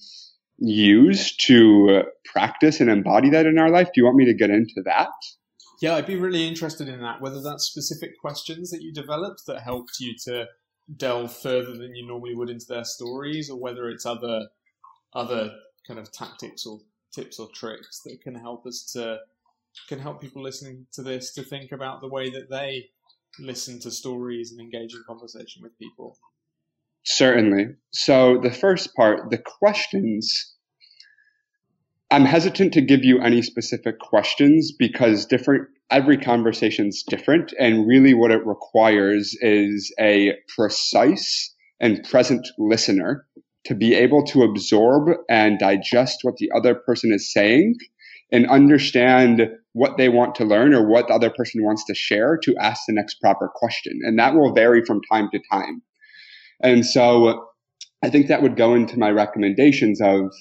use to practice and embody that in our life. Do you want me to get into that? Yeah, I'd be really interested in that. Whether that's specific questions that you developed that helped you to delve further than you normally would into their stories, or whether it's other other kind of tactics or tips or tricks that can help us to can help people listening to this to think about the way that they listen to stories and engage in conversation with people. Certainly. So the first part, the questions. I'm hesitant to give you any specific questions because different every conversation is different and really what it requires is a precise and present listener to be able to absorb and digest what the other person is saying and understand what they want to learn or what the other person wants to share to ask the next proper question and that will vary from time to time and so i think that would go into my recommendations of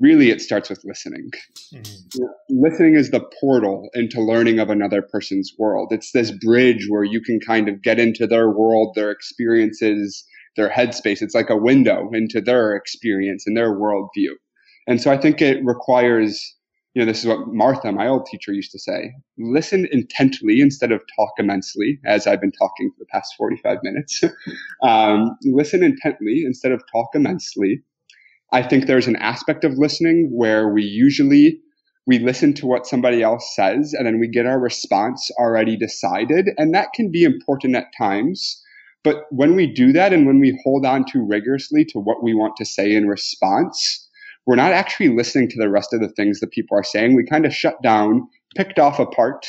really it starts with listening. Mm-hmm. Listening is the portal into learning of another person's world. It's this bridge where you can kind of get into their world, their experiences, their headspace. It's like a window into their experience and their worldview. And so I think it requires, you know, this is what Martha, my old teacher, used to say listen intently instead of talk immensely, as I've been talking for the past 45 minutes. um, listen intently instead of talk immensely I think there's an aspect of listening where we usually we listen to what somebody else says and then we get our response already decided and that can be important at times but when we do that and when we hold on too rigorously to what we want to say in response we're not actually listening to the rest of the things that people are saying we kind of shut down picked off a part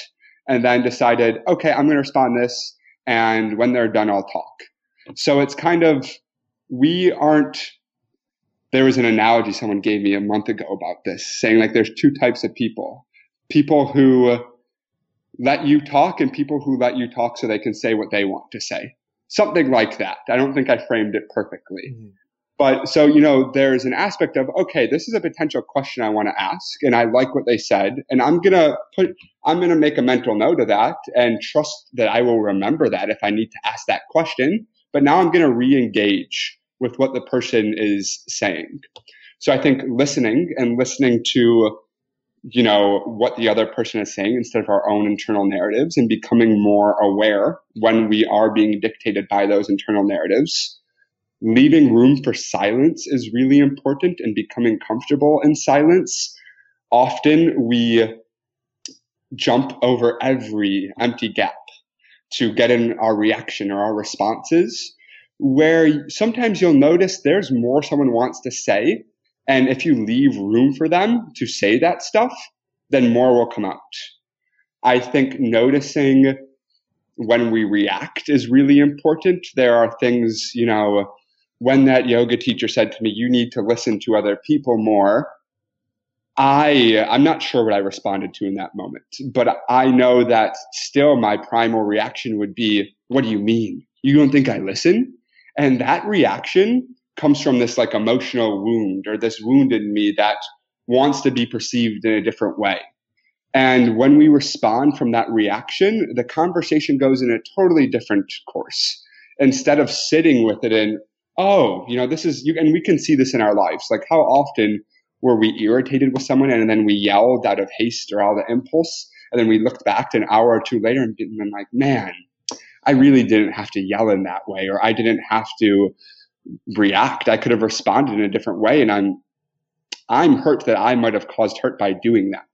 and then decided okay i'm going to respond this and when they're done i'll talk so it's kind of we aren't there was an analogy someone gave me a month ago about this, saying like there's two types of people people who let you talk and people who let you talk so they can say what they want to say. Something like that. I don't think I framed it perfectly. Mm-hmm. But so, you know, there's an aspect of, okay, this is a potential question I want to ask, and I like what they said, and I'm going to put, I'm going to make a mental note of that and trust that I will remember that if I need to ask that question. But now I'm going to re engage with what the person is saying. So I think listening and listening to, you know, what the other person is saying instead of our own internal narratives and becoming more aware when we are being dictated by those internal narratives. Leaving room for silence is really important and becoming comfortable in silence. Often we jump over every empty gap to get in our reaction or our responses where sometimes you'll notice there's more someone wants to say. And if you leave room for them to say that stuff, then more will come out. I think noticing when we react is really important. There are things, you know, when that yoga teacher said to me, you need to listen to other people more. I, I'm not sure what I responded to in that moment, but I know that still my primal reaction would be, what do you mean? You don't think I listen? And that reaction comes from this like emotional wound or this wound in me that wants to be perceived in a different way. And when we respond from that reaction, the conversation goes in a totally different course. Instead of sitting with it and, oh, you know, this is, you, and we can see this in our lives. Like how often were we irritated with someone and then we yelled out of haste or out of impulse? And then we looked back an hour or two later and been like, man, I really didn't have to yell in that way, or I didn't have to react. I could have responded in a different way. And I'm, I'm hurt that I might have caused hurt by doing that.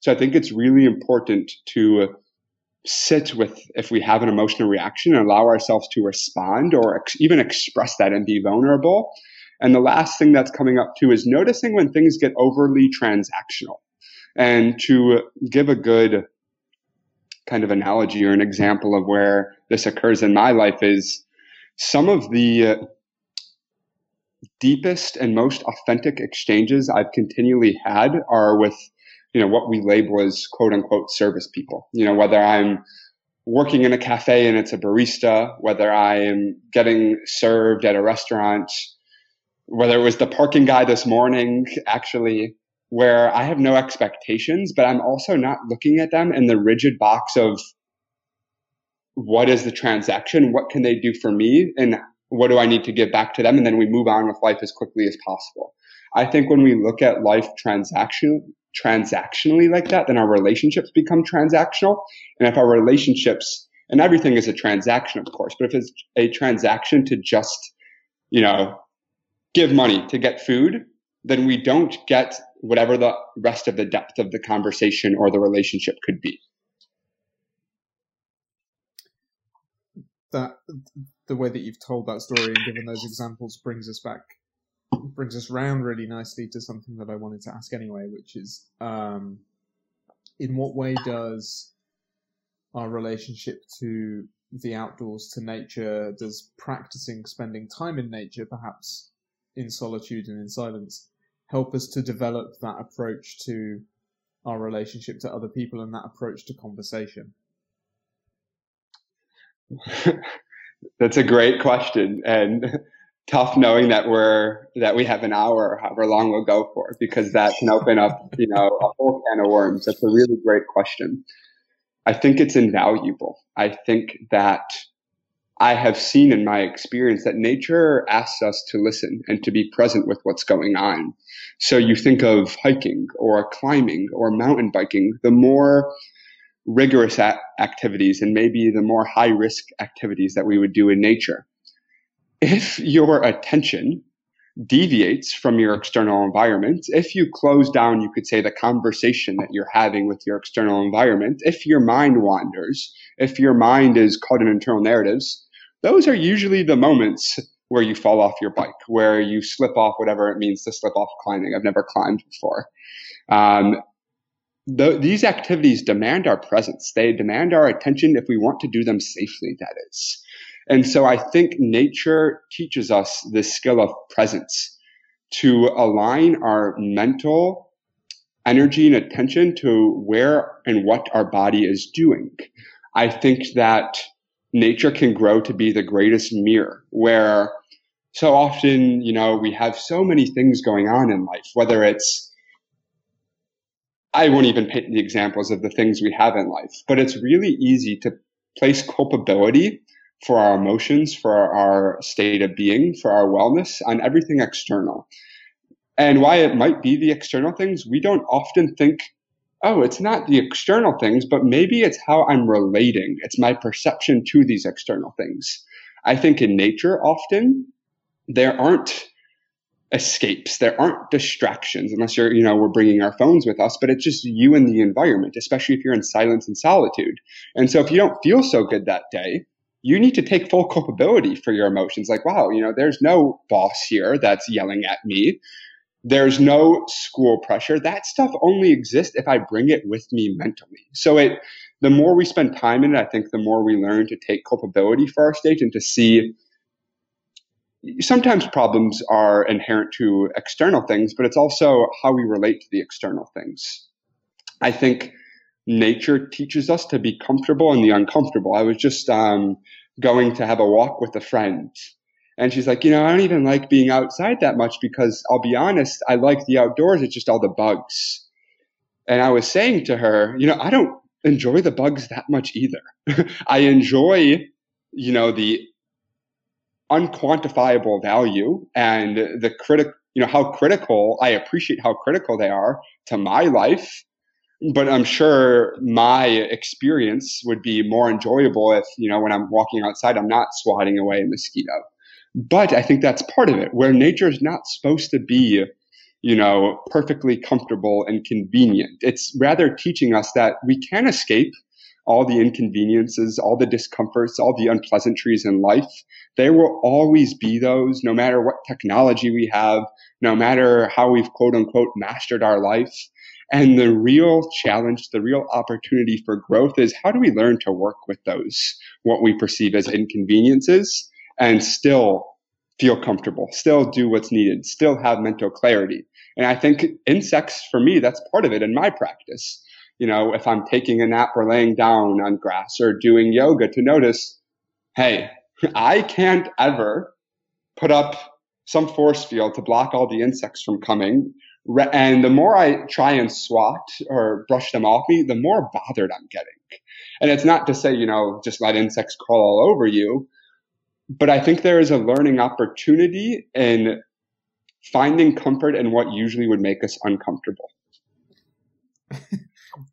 So I think it's really important to sit with if we have an emotional reaction and allow ourselves to respond or ex- even express that and be vulnerable. And the last thing that's coming up too is noticing when things get overly transactional and to give a good kind of analogy or an example of where this occurs in my life is some of the uh, deepest and most authentic exchanges I've continually had are with, you know, what we label as quote unquote service people. You know, whether I'm working in a cafe and it's a barista, whether I am getting served at a restaurant, whether it was the parking guy this morning, actually, where I have no expectations, but I'm also not looking at them in the rigid box of what is the transaction? What can they do for me? And what do I need to give back to them? And then we move on with life as quickly as possible. I think when we look at life transaction, transactionally like that, then our relationships become transactional. And if our relationships, and everything is a transaction, of course, but if it's a transaction to just, you know, give money to get food, then we don't get whatever the rest of the depth of the conversation or the relationship could be. That the way that you've told that story and given those examples brings us back, brings us round really nicely to something that I wanted to ask anyway, which is, um, in what way does our relationship to the outdoors, to nature, does practicing spending time in nature, perhaps in solitude and in silence, help us to develop that approach to our relationship to other people and that approach to conversation? That's a great question and tough knowing that we're that we have an hour however long we'll go for because that can open up, you know, a whole can of worms. That's a really great question. I think it's invaluable. I think that I have seen in my experience that nature asks us to listen and to be present with what's going on. So you think of hiking or climbing or mountain biking, the more rigorous activities and maybe the more high risk activities that we would do in nature. If your attention deviates from your external environment, if you close down, you could say, the conversation that you're having with your external environment, if your mind wanders, if your mind is caught in internal narratives, those are usually the moments where you fall off your bike, where you slip off whatever it means to slip off climbing. I've never climbed before. Um, the, these activities demand our presence. They demand our attention if we want to do them safely, that is. And so I think nature teaches us this skill of presence to align our mental energy and attention to where and what our body is doing. I think that nature can grow to be the greatest mirror where so often, you know, we have so many things going on in life, whether it's, I won't even paint the examples of the things we have in life, but it's really easy to place culpability for our emotions, for our state of being, for our wellness on everything external. And why it might be the external things, we don't often think oh, it's not the external things, but maybe it's how I'm relating. It's my perception to these external things. I think in nature, often there aren't escapes. There aren't distractions unless you're, you know, we're bringing our phones with us, but it's just you and the environment, especially if you're in silence and solitude. And so if you don't feel so good that day, you need to take full culpability for your emotions. Like, wow, you know, there's no boss here that's yelling at me. There's no school pressure. That stuff only exists if I bring it with me mentally. So it, the more we spend time in it, I think the more we learn to take culpability for our stage and to see sometimes problems are inherent to external things, but it's also how we relate to the external things. I think nature teaches us to be comfortable in the uncomfortable. I was just um, going to have a walk with a friend. And she's like, you know, I don't even like being outside that much because I'll be honest, I like the outdoors. It's just all the bugs. And I was saying to her, you know, I don't enjoy the bugs that much either. I enjoy, you know, the unquantifiable value and the critic, you know, how critical, I appreciate how critical they are to my life. But I'm sure my experience would be more enjoyable if, you know, when I'm walking outside, I'm not swatting away a mosquito. But I think that's part of it, where nature is not supposed to be, you know, perfectly comfortable and convenient. It's rather teaching us that we can escape all the inconveniences, all the discomforts, all the unpleasantries in life. There will always be those, no matter what technology we have, no matter how we've quote unquote mastered our life. And the real challenge, the real opportunity for growth is how do we learn to work with those, what we perceive as inconveniences, and still feel comfortable, still do what's needed, still have mental clarity. And I think insects, for me, that's part of it in my practice you know, if I'm taking a nap or laying down on grass or doing yoga to notice, hey, I can't ever put up some force field to block all the insects from coming. And the more I try and swat or brush them off me, the more bothered I'm getting. And it's not to say, you know, just let insects crawl all over you. But I think there is a learning opportunity in finding comfort in what usually would make us uncomfortable.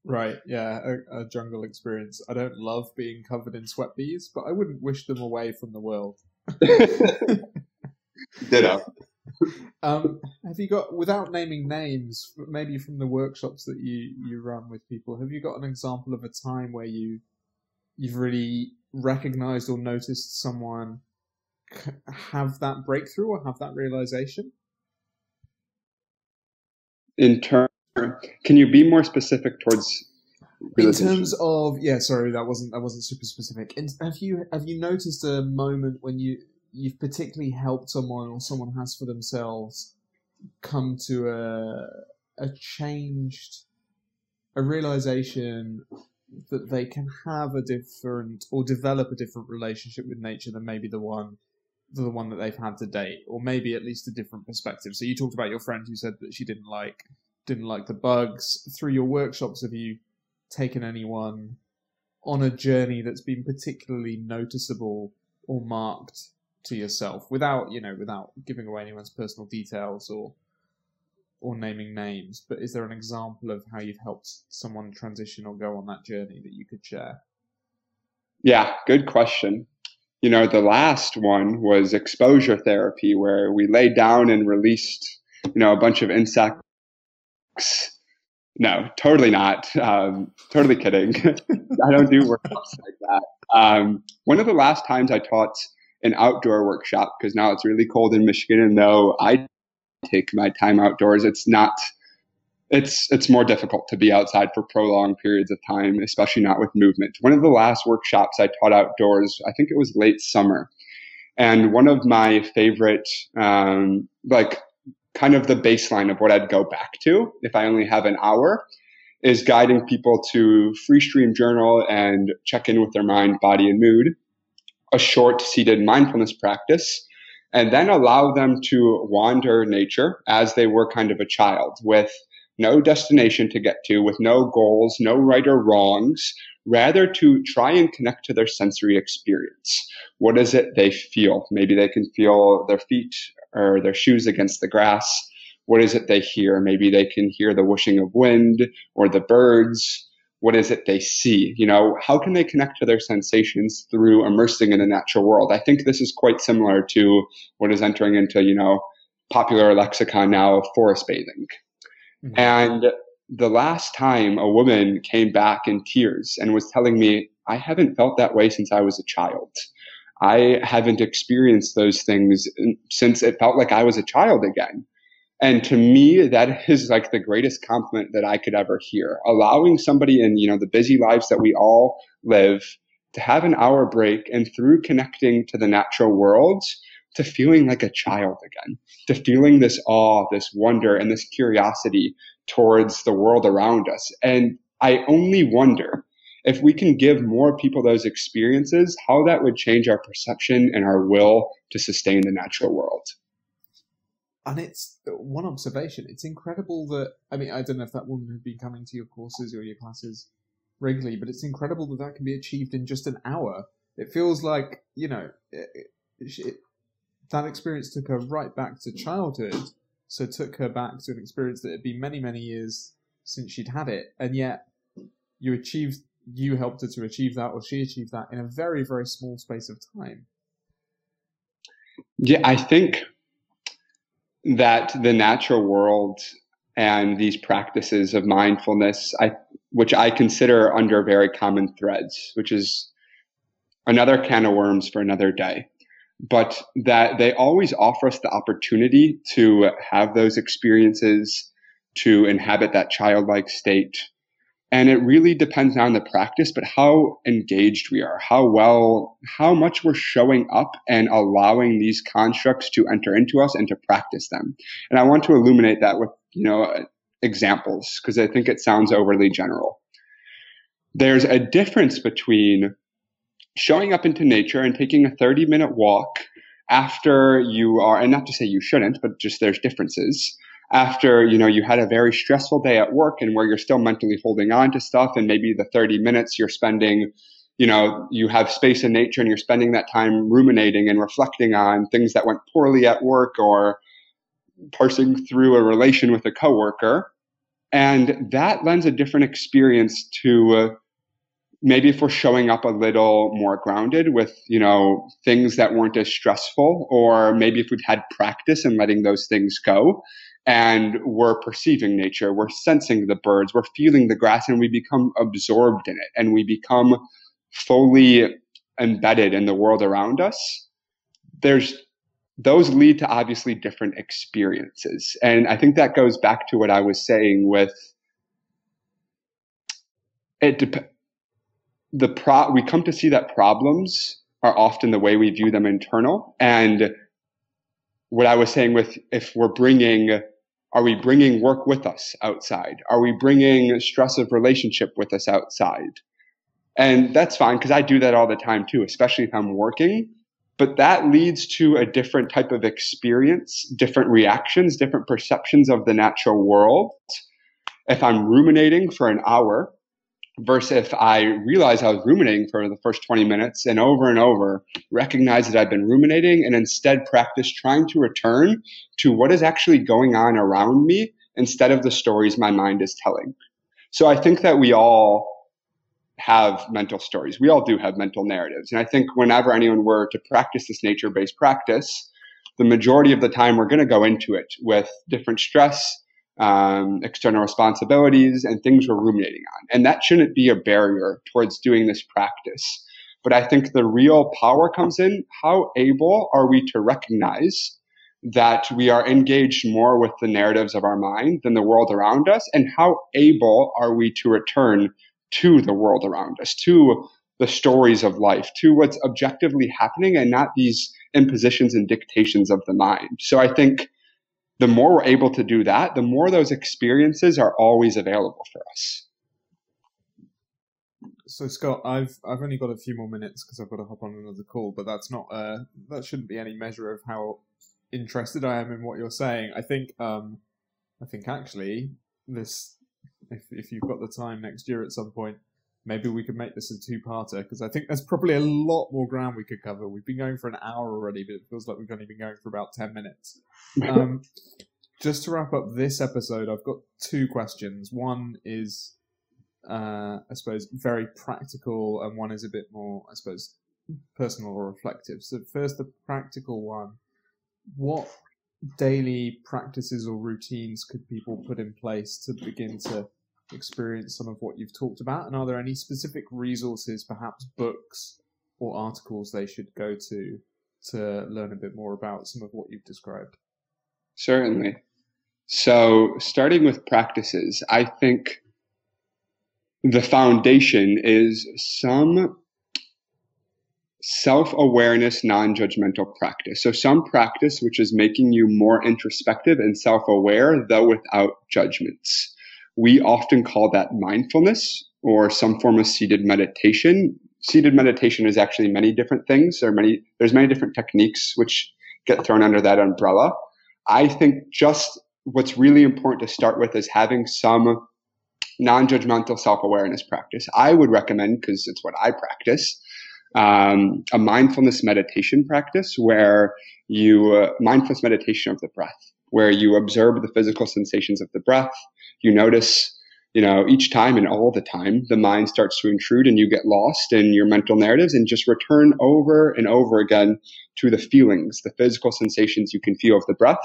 Right, yeah, a, a, jungle experience. I don't love being covered in sweat bees, but I wouldn't wish them away from the world. Ditto. Um, have you got, without naming names, maybe from the workshops that you, you run with people, have you got an example of a time where you you've really recognized or noticed someone have that breakthrough or have that realization? In terms can you be more specific towards in terms of yeah sorry that wasn't that wasn't super specific in, have you have you noticed a moment when you you've particularly helped someone or someone has for themselves come to a a changed a realization that they can have a different or develop a different relationship with nature than maybe the one the one that they've had to date or maybe at least a different perspective so you talked about your friend who said that she didn't like didn't like the bugs. Through your workshops, have you taken anyone on a journey that's been particularly noticeable or marked to yourself without, you know, without giving away anyone's personal details or or naming names, but is there an example of how you've helped someone transition or go on that journey that you could share? Yeah, good question. You know, the last one was exposure therapy, where we laid down and released, you know, a bunch of insect no, totally not. Um, totally kidding. I don't do workshops like that. Um, one of the last times I taught an outdoor workshop, because now it's really cold in Michigan, and though I take my time outdoors, it's not. It's it's more difficult to be outside for prolonged periods of time, especially not with movement. One of the last workshops I taught outdoors, I think it was late summer, and one of my favorite um, like kind of the baseline of what I'd go back to if I only have an hour is guiding people to free stream journal and check in with their mind, body, and mood, a short seated mindfulness practice, and then allow them to wander nature as they were kind of a child with no destination to get to, with no goals, no right or wrongs, rather to try and connect to their sensory experience. What is it they feel? Maybe they can feel their feet or their shoes against the grass. What is it they hear? Maybe they can hear the whooshing of wind or the birds. What is it they see? You know, how can they connect to their sensations through immersing in a natural world? I think this is quite similar to what is entering into, you know, popular lexicon now of forest bathing. Mm-hmm. And the last time a woman came back in tears and was telling me, I haven't felt that way since I was a child. I haven't experienced those things since it felt like I was a child again. And to me, that is like the greatest compliment that I could ever hear. Allowing somebody in, you know, the busy lives that we all live to have an hour break and through connecting to the natural world, to feeling like a child again, to feeling this awe, this wonder, and this curiosity towards the world around us. And I only wonder if we can give more people those experiences, how that would change our perception and our will to sustain the natural world. And it's uh, one observation. It's incredible that, I mean, I don't know if that woman had been coming to your courses or your classes regularly, but it's incredible that that can be achieved in just an hour. It feels like, you know, it, it, that experience took her right back to childhood. So took her back to an experience that had been many, many years since she'd had it. And yet you achieved, you helped her to achieve that or she achieved that in a very, very small space of time. Yeah, I think that the natural world and these practices of mindfulness, I, which I consider under very common threads, which is another can of worms for another day but that they always offer us the opportunity to have those experiences, to inhabit that childlike state. And it really depends on the practice, but how engaged we are, how well, how much we're showing up and allowing these constructs to enter into us and to practice them. And I want to illuminate that with, you know, examples because I think it sounds overly general. There's a difference between showing up into nature and taking a 30 minute walk after you are, and not to say you shouldn't, but just there's differences. After, you know, you had a very stressful day at work and where you're still mentally holding on to stuff and maybe the 30 minutes you're spending, you know, you have space in nature and you're spending that time ruminating and reflecting on things that went poorly at work or parsing through a relation with a coworker. And that lends a different experience to uh, maybe if we're showing up a little more grounded with you know things that weren't as stressful or maybe if we've had practice in letting those things go and we're perceiving nature we're sensing the birds we're feeling the grass and we become absorbed in it and we become fully embedded in the world around us. There's those lead to obviously different experiences. And i think that goes back to what i was saying with it depends the pro we come to see that problems are often the way we view them internal and what i was saying with if we're bringing are we bringing work with us outside? Are we bringing stress of relationship with us outside? And that's fine because i do that all the time too especially if i'm working. But that leads to a different type of experience different reactions different perceptions of the natural world. If i'm ruminating for an hour versus if I realize I was ruminating for the first 20 minutes and over and over recognize that I've been ruminating and instead practice trying to return to what is actually going on around me instead of the stories my mind is telling. So I think that we all have mental stories. We all do have mental narratives. And I think whenever anyone were to practice this nature based practice, the majority of the time we're going to go into it with different stress, um, external responsibilities and things we're ruminating on. And that shouldn't be a barrier towards doing this practice. But I think the real power comes in how able are we to recognize that we are engaged more with the narratives of our mind than the world around us? And how able are we to return to the world around us, to the stories of life, to what's objectively happening and not these impositions and dictations of the mind? So I think the more we're able to do that, the more those experiences are always available for us. So Scott, I've I've only got a few more minutes because I've got to hop on another call, but that's not uh, that shouldn't be any measure of how interested I am in what you're saying. I think um, I think actually this if if you've got the time next year at some point, maybe we could make this a two-parter because I think there's probably a lot more ground we could cover. We've been going for an hour already, but it feels like we've only been going for about ten minutes. Um, just to wrap up this episode, I've got two questions. One is, uh, I suppose, very practical, and one is a bit more, I suppose, personal or reflective. So first, the practical one. What daily practices or routines could people put in place to begin to experience some of what you've talked about? And are there any specific resources, perhaps books or articles they should go to to learn a bit more about some of what you've described? Certainly. So, starting with practices, I think the foundation is some self awareness, non judgmental practice. So, some practice which is making you more introspective and self aware, though without judgments. We often call that mindfulness or some form of seated meditation. Seated meditation is actually many different things. There are many, there's many different techniques which get thrown under that umbrella. I think just what's really important to start with is having some non-judgmental self-awareness practice. I would recommend, because it's what I practice, um, a mindfulness meditation practice where you uh, mindfulness meditation of the breath, where you observe the physical sensations of the breath. You notice, you know, each time and all the time, the mind starts to intrude and you get lost in your mental narratives and just return over and over again to the feelings, the physical sensations you can feel of the breath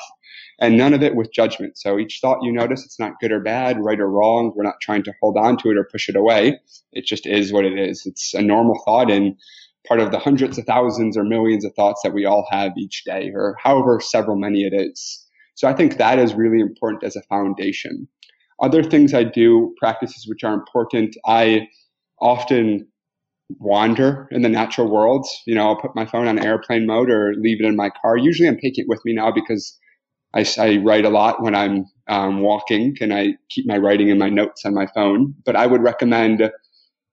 and none of it with judgment. So each thought you notice, it's not good or bad, right or wrong. We're not trying to hold on to it or push it away. It just is what it is. It's a normal thought and part of the hundreds of thousands or millions of thoughts that we all have each day or however several many it is. So I think that is really important as a foundation. Other things I do, practices which are important, I often wander in the natural world. You know, I'll put my phone on airplane mode or leave it in my car. Usually I'm taking it with me now because I, I write a lot when I'm um, walking and I keep my writing in my notes on my phone. But I would recommend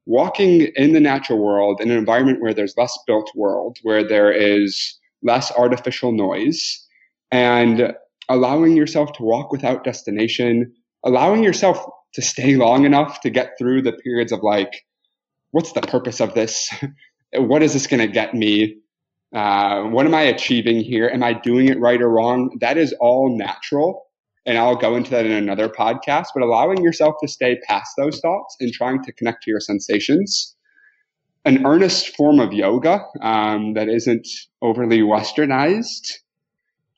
walking in the natural world in an environment where there's less built world, where there is less artificial noise, and allowing yourself to walk without destination, allowing yourself to stay long enough to get through the periods of like, what's the purpose of this? what is this going to get me? Uh, what am I achieving here? Am I doing it right or wrong? That is all natural. And I'll go into that in another podcast, but allowing yourself to stay past those thoughts and trying to connect to your sensations. An earnest form of yoga um, that isn't overly westernized,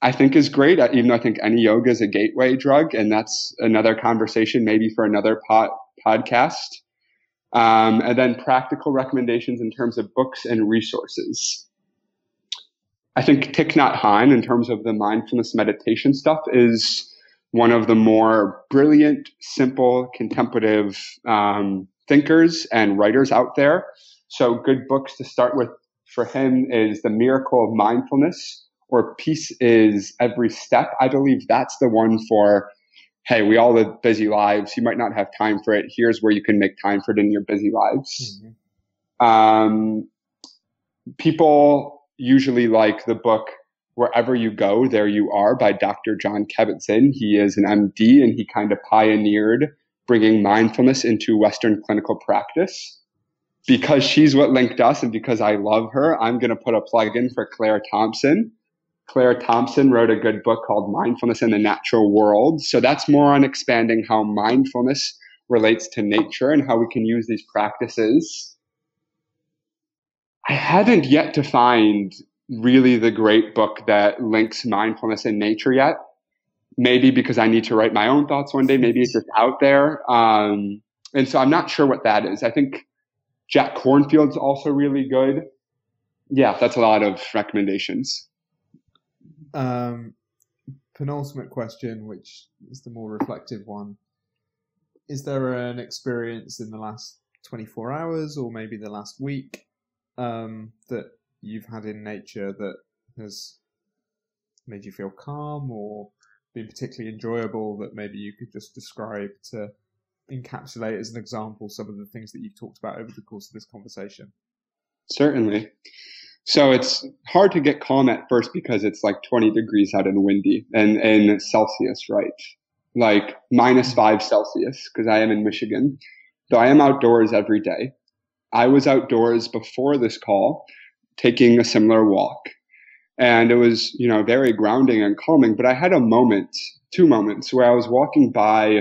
I think is great. Even though I think any yoga is a gateway drug, and that's another conversation maybe for another pod, podcast. Um, and then practical recommendations in terms of books and resources. I think Thich Nhat Hanh, in terms of the mindfulness meditation stuff, is one of the more brilliant, simple, contemplative um, thinkers and writers out there. So, good books to start with for him is The Miracle of Mindfulness or Peace is Every Step. I believe that's the one for, hey, we all live busy lives. You might not have time for it. Here's where you can make time for it in your busy lives. Mm-hmm. Um, people usually like the book Wherever You Go, There You Are by Dr. Jon Kabat-Zinn. He is an MD and he kind of pioneered bringing mindfulness into Western clinical practice. Because she's what linked us and because I love her, I'm going to put a plug in for Claire Thompson. Claire Thompson wrote a good book called Mindfulness in the Natural World. So that's more on expanding how mindfulness relates to nature and how we can use these practices I haven't yet to find really the great book that links mindfulness and nature yet. Maybe because I need to write my own thoughts one day. Maybe it's just out there. Um, and so I'm not sure what that is. I think Jack Kornfield's also really good. Yeah, that's a lot of recommendations. Um, penultimate question, which is the more reflective one. Is there an experience in the last 24 hours or maybe the last week um, that you've had in nature that has made you feel calm or been particularly enjoyable that maybe you could just describe to encapsulate as an example some of the things that you've talked about over the course of this conversation? Certainly. So it's hard to get calm at first because it's like 20 degrees out and windy and in Celsius, right? Like mm-hmm. five Celsius because I am in Michigan. So I am outdoors every day. I was outdoors before this call taking a similar walk. And it was, you know, very grounding and calming. But I had a moment, two moments, where I was walking by,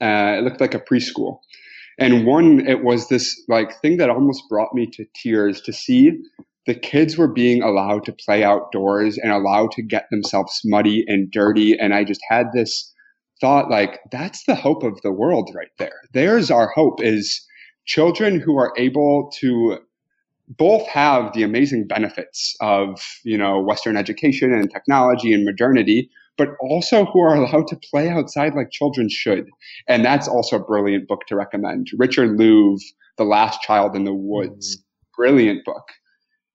uh, it looked like a preschool. And one, it was this like thing that almost brought me to tears to see the kids were being allowed to play outdoors and allowed to get themselves muddy and dirty. And I just had this thought like, that's the hope of the world right there. There's our hope is children who are able to both have the amazing benefits of, you know, Western education and technology and modernity, but also who are allowed to play outside like children should. And that's also a brilliant book to recommend. Richard Louv, The Last Child in the Woods. Mm. Brilliant book.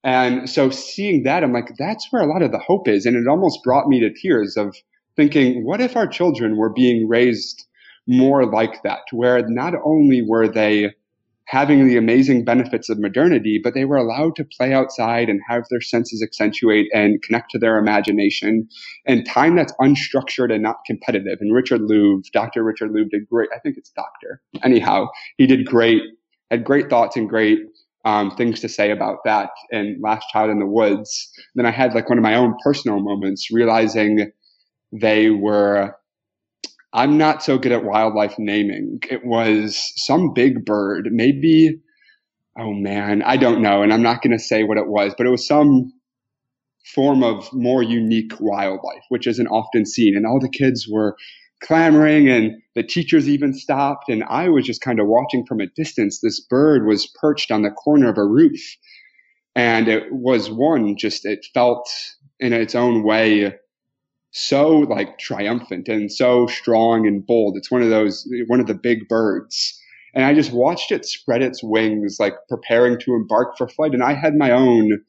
And so seeing that, I'm like, that's where a lot of the hope is. And it almost brought me to tears of thinking, what if our children were being raised more like that, where not only were they having the amazing benefits of modernity, but they were allowed to play outside and have their senses accentuate and connect to their imagination and time that's unstructured and not competitive. And Richard Louv, Dr. Richard Louv did great. I think it's doctor. Anyhow, he did great, had great thoughts and great um, things to say about that and Last Child in the Woods. Then I had like one of my own personal moments realizing they were, I'm not so good at wildlife naming. It was some big bird, maybe, oh man, I don't know. And I'm not going to say what it was, but it was some form of more unique wildlife, which isn't often seen. And all the kids were clamoring and the teachers even stopped and I was just kind of watching from a distance. This bird was perched on the corner of a roof and it was one just it felt in its own way so like triumphant and so strong and bold. It's one of those one of the big birds. And I just watched it spread its wings like preparing to embark for flight and I had my own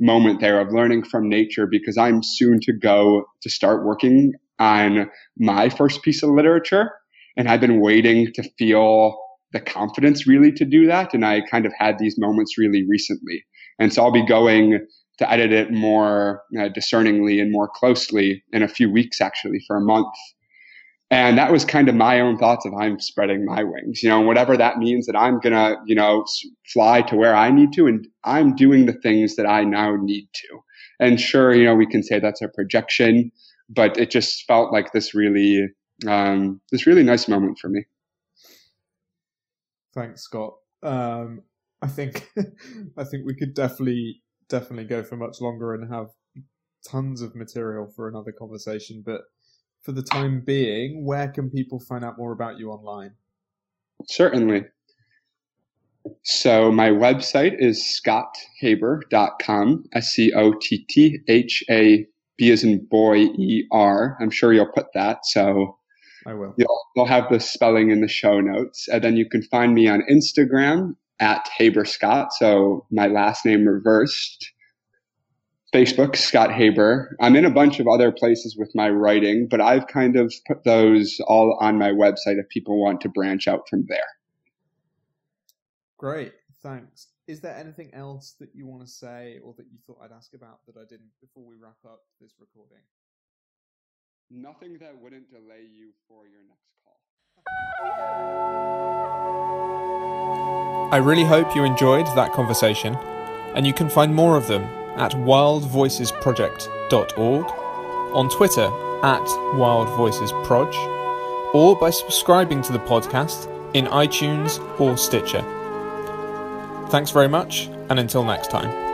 moment there of learning from nature because I'm soon to go to start working on my first piece of literature. And I've been waiting to feel the confidence really to do that. And I kind of had these moments really recently. And so I'll be going to edit it more uh, discerningly and more closely in a few weeks, actually, for a month. And that was kind of my own thoughts of I'm spreading my wings, you know, whatever that means that I'm going to, you know, fly to where I need to. And I'm doing the things that I now need to. And sure, you know, we can say that's a projection but it just felt like this really um, this really nice moment for me. Thanks, Scott. Um, I think I think we could definitely definitely go for much longer and have tons of material for another conversation. But for the time being, where can people find out more about you online? Certainly. So my website is scotthaber.com, S-C-O-T-T-H-A B as in boy, E R. I'm sure you'll put that. So I will. You'll, you'll have the spelling in the show notes. And then you can find me on Instagram at Haber Scott. So my last name reversed. Facebook, Scott Haber. I'm in a bunch of other places with my writing, but I've kind of put those all on my website if people want to branch out from there. Great. Thanks is there anything else that you want to say or that you thought I'd ask about that I didn't before we wrap up this recording? Nothing that wouldn't delay you for your next call. I really hope you enjoyed that conversation, and you can find more of them at wildvoicesproject.org, on Twitter at wildvoicesproj, or by subscribing to the podcast in iTunes or Stitcher. Thanks very much, and until next time.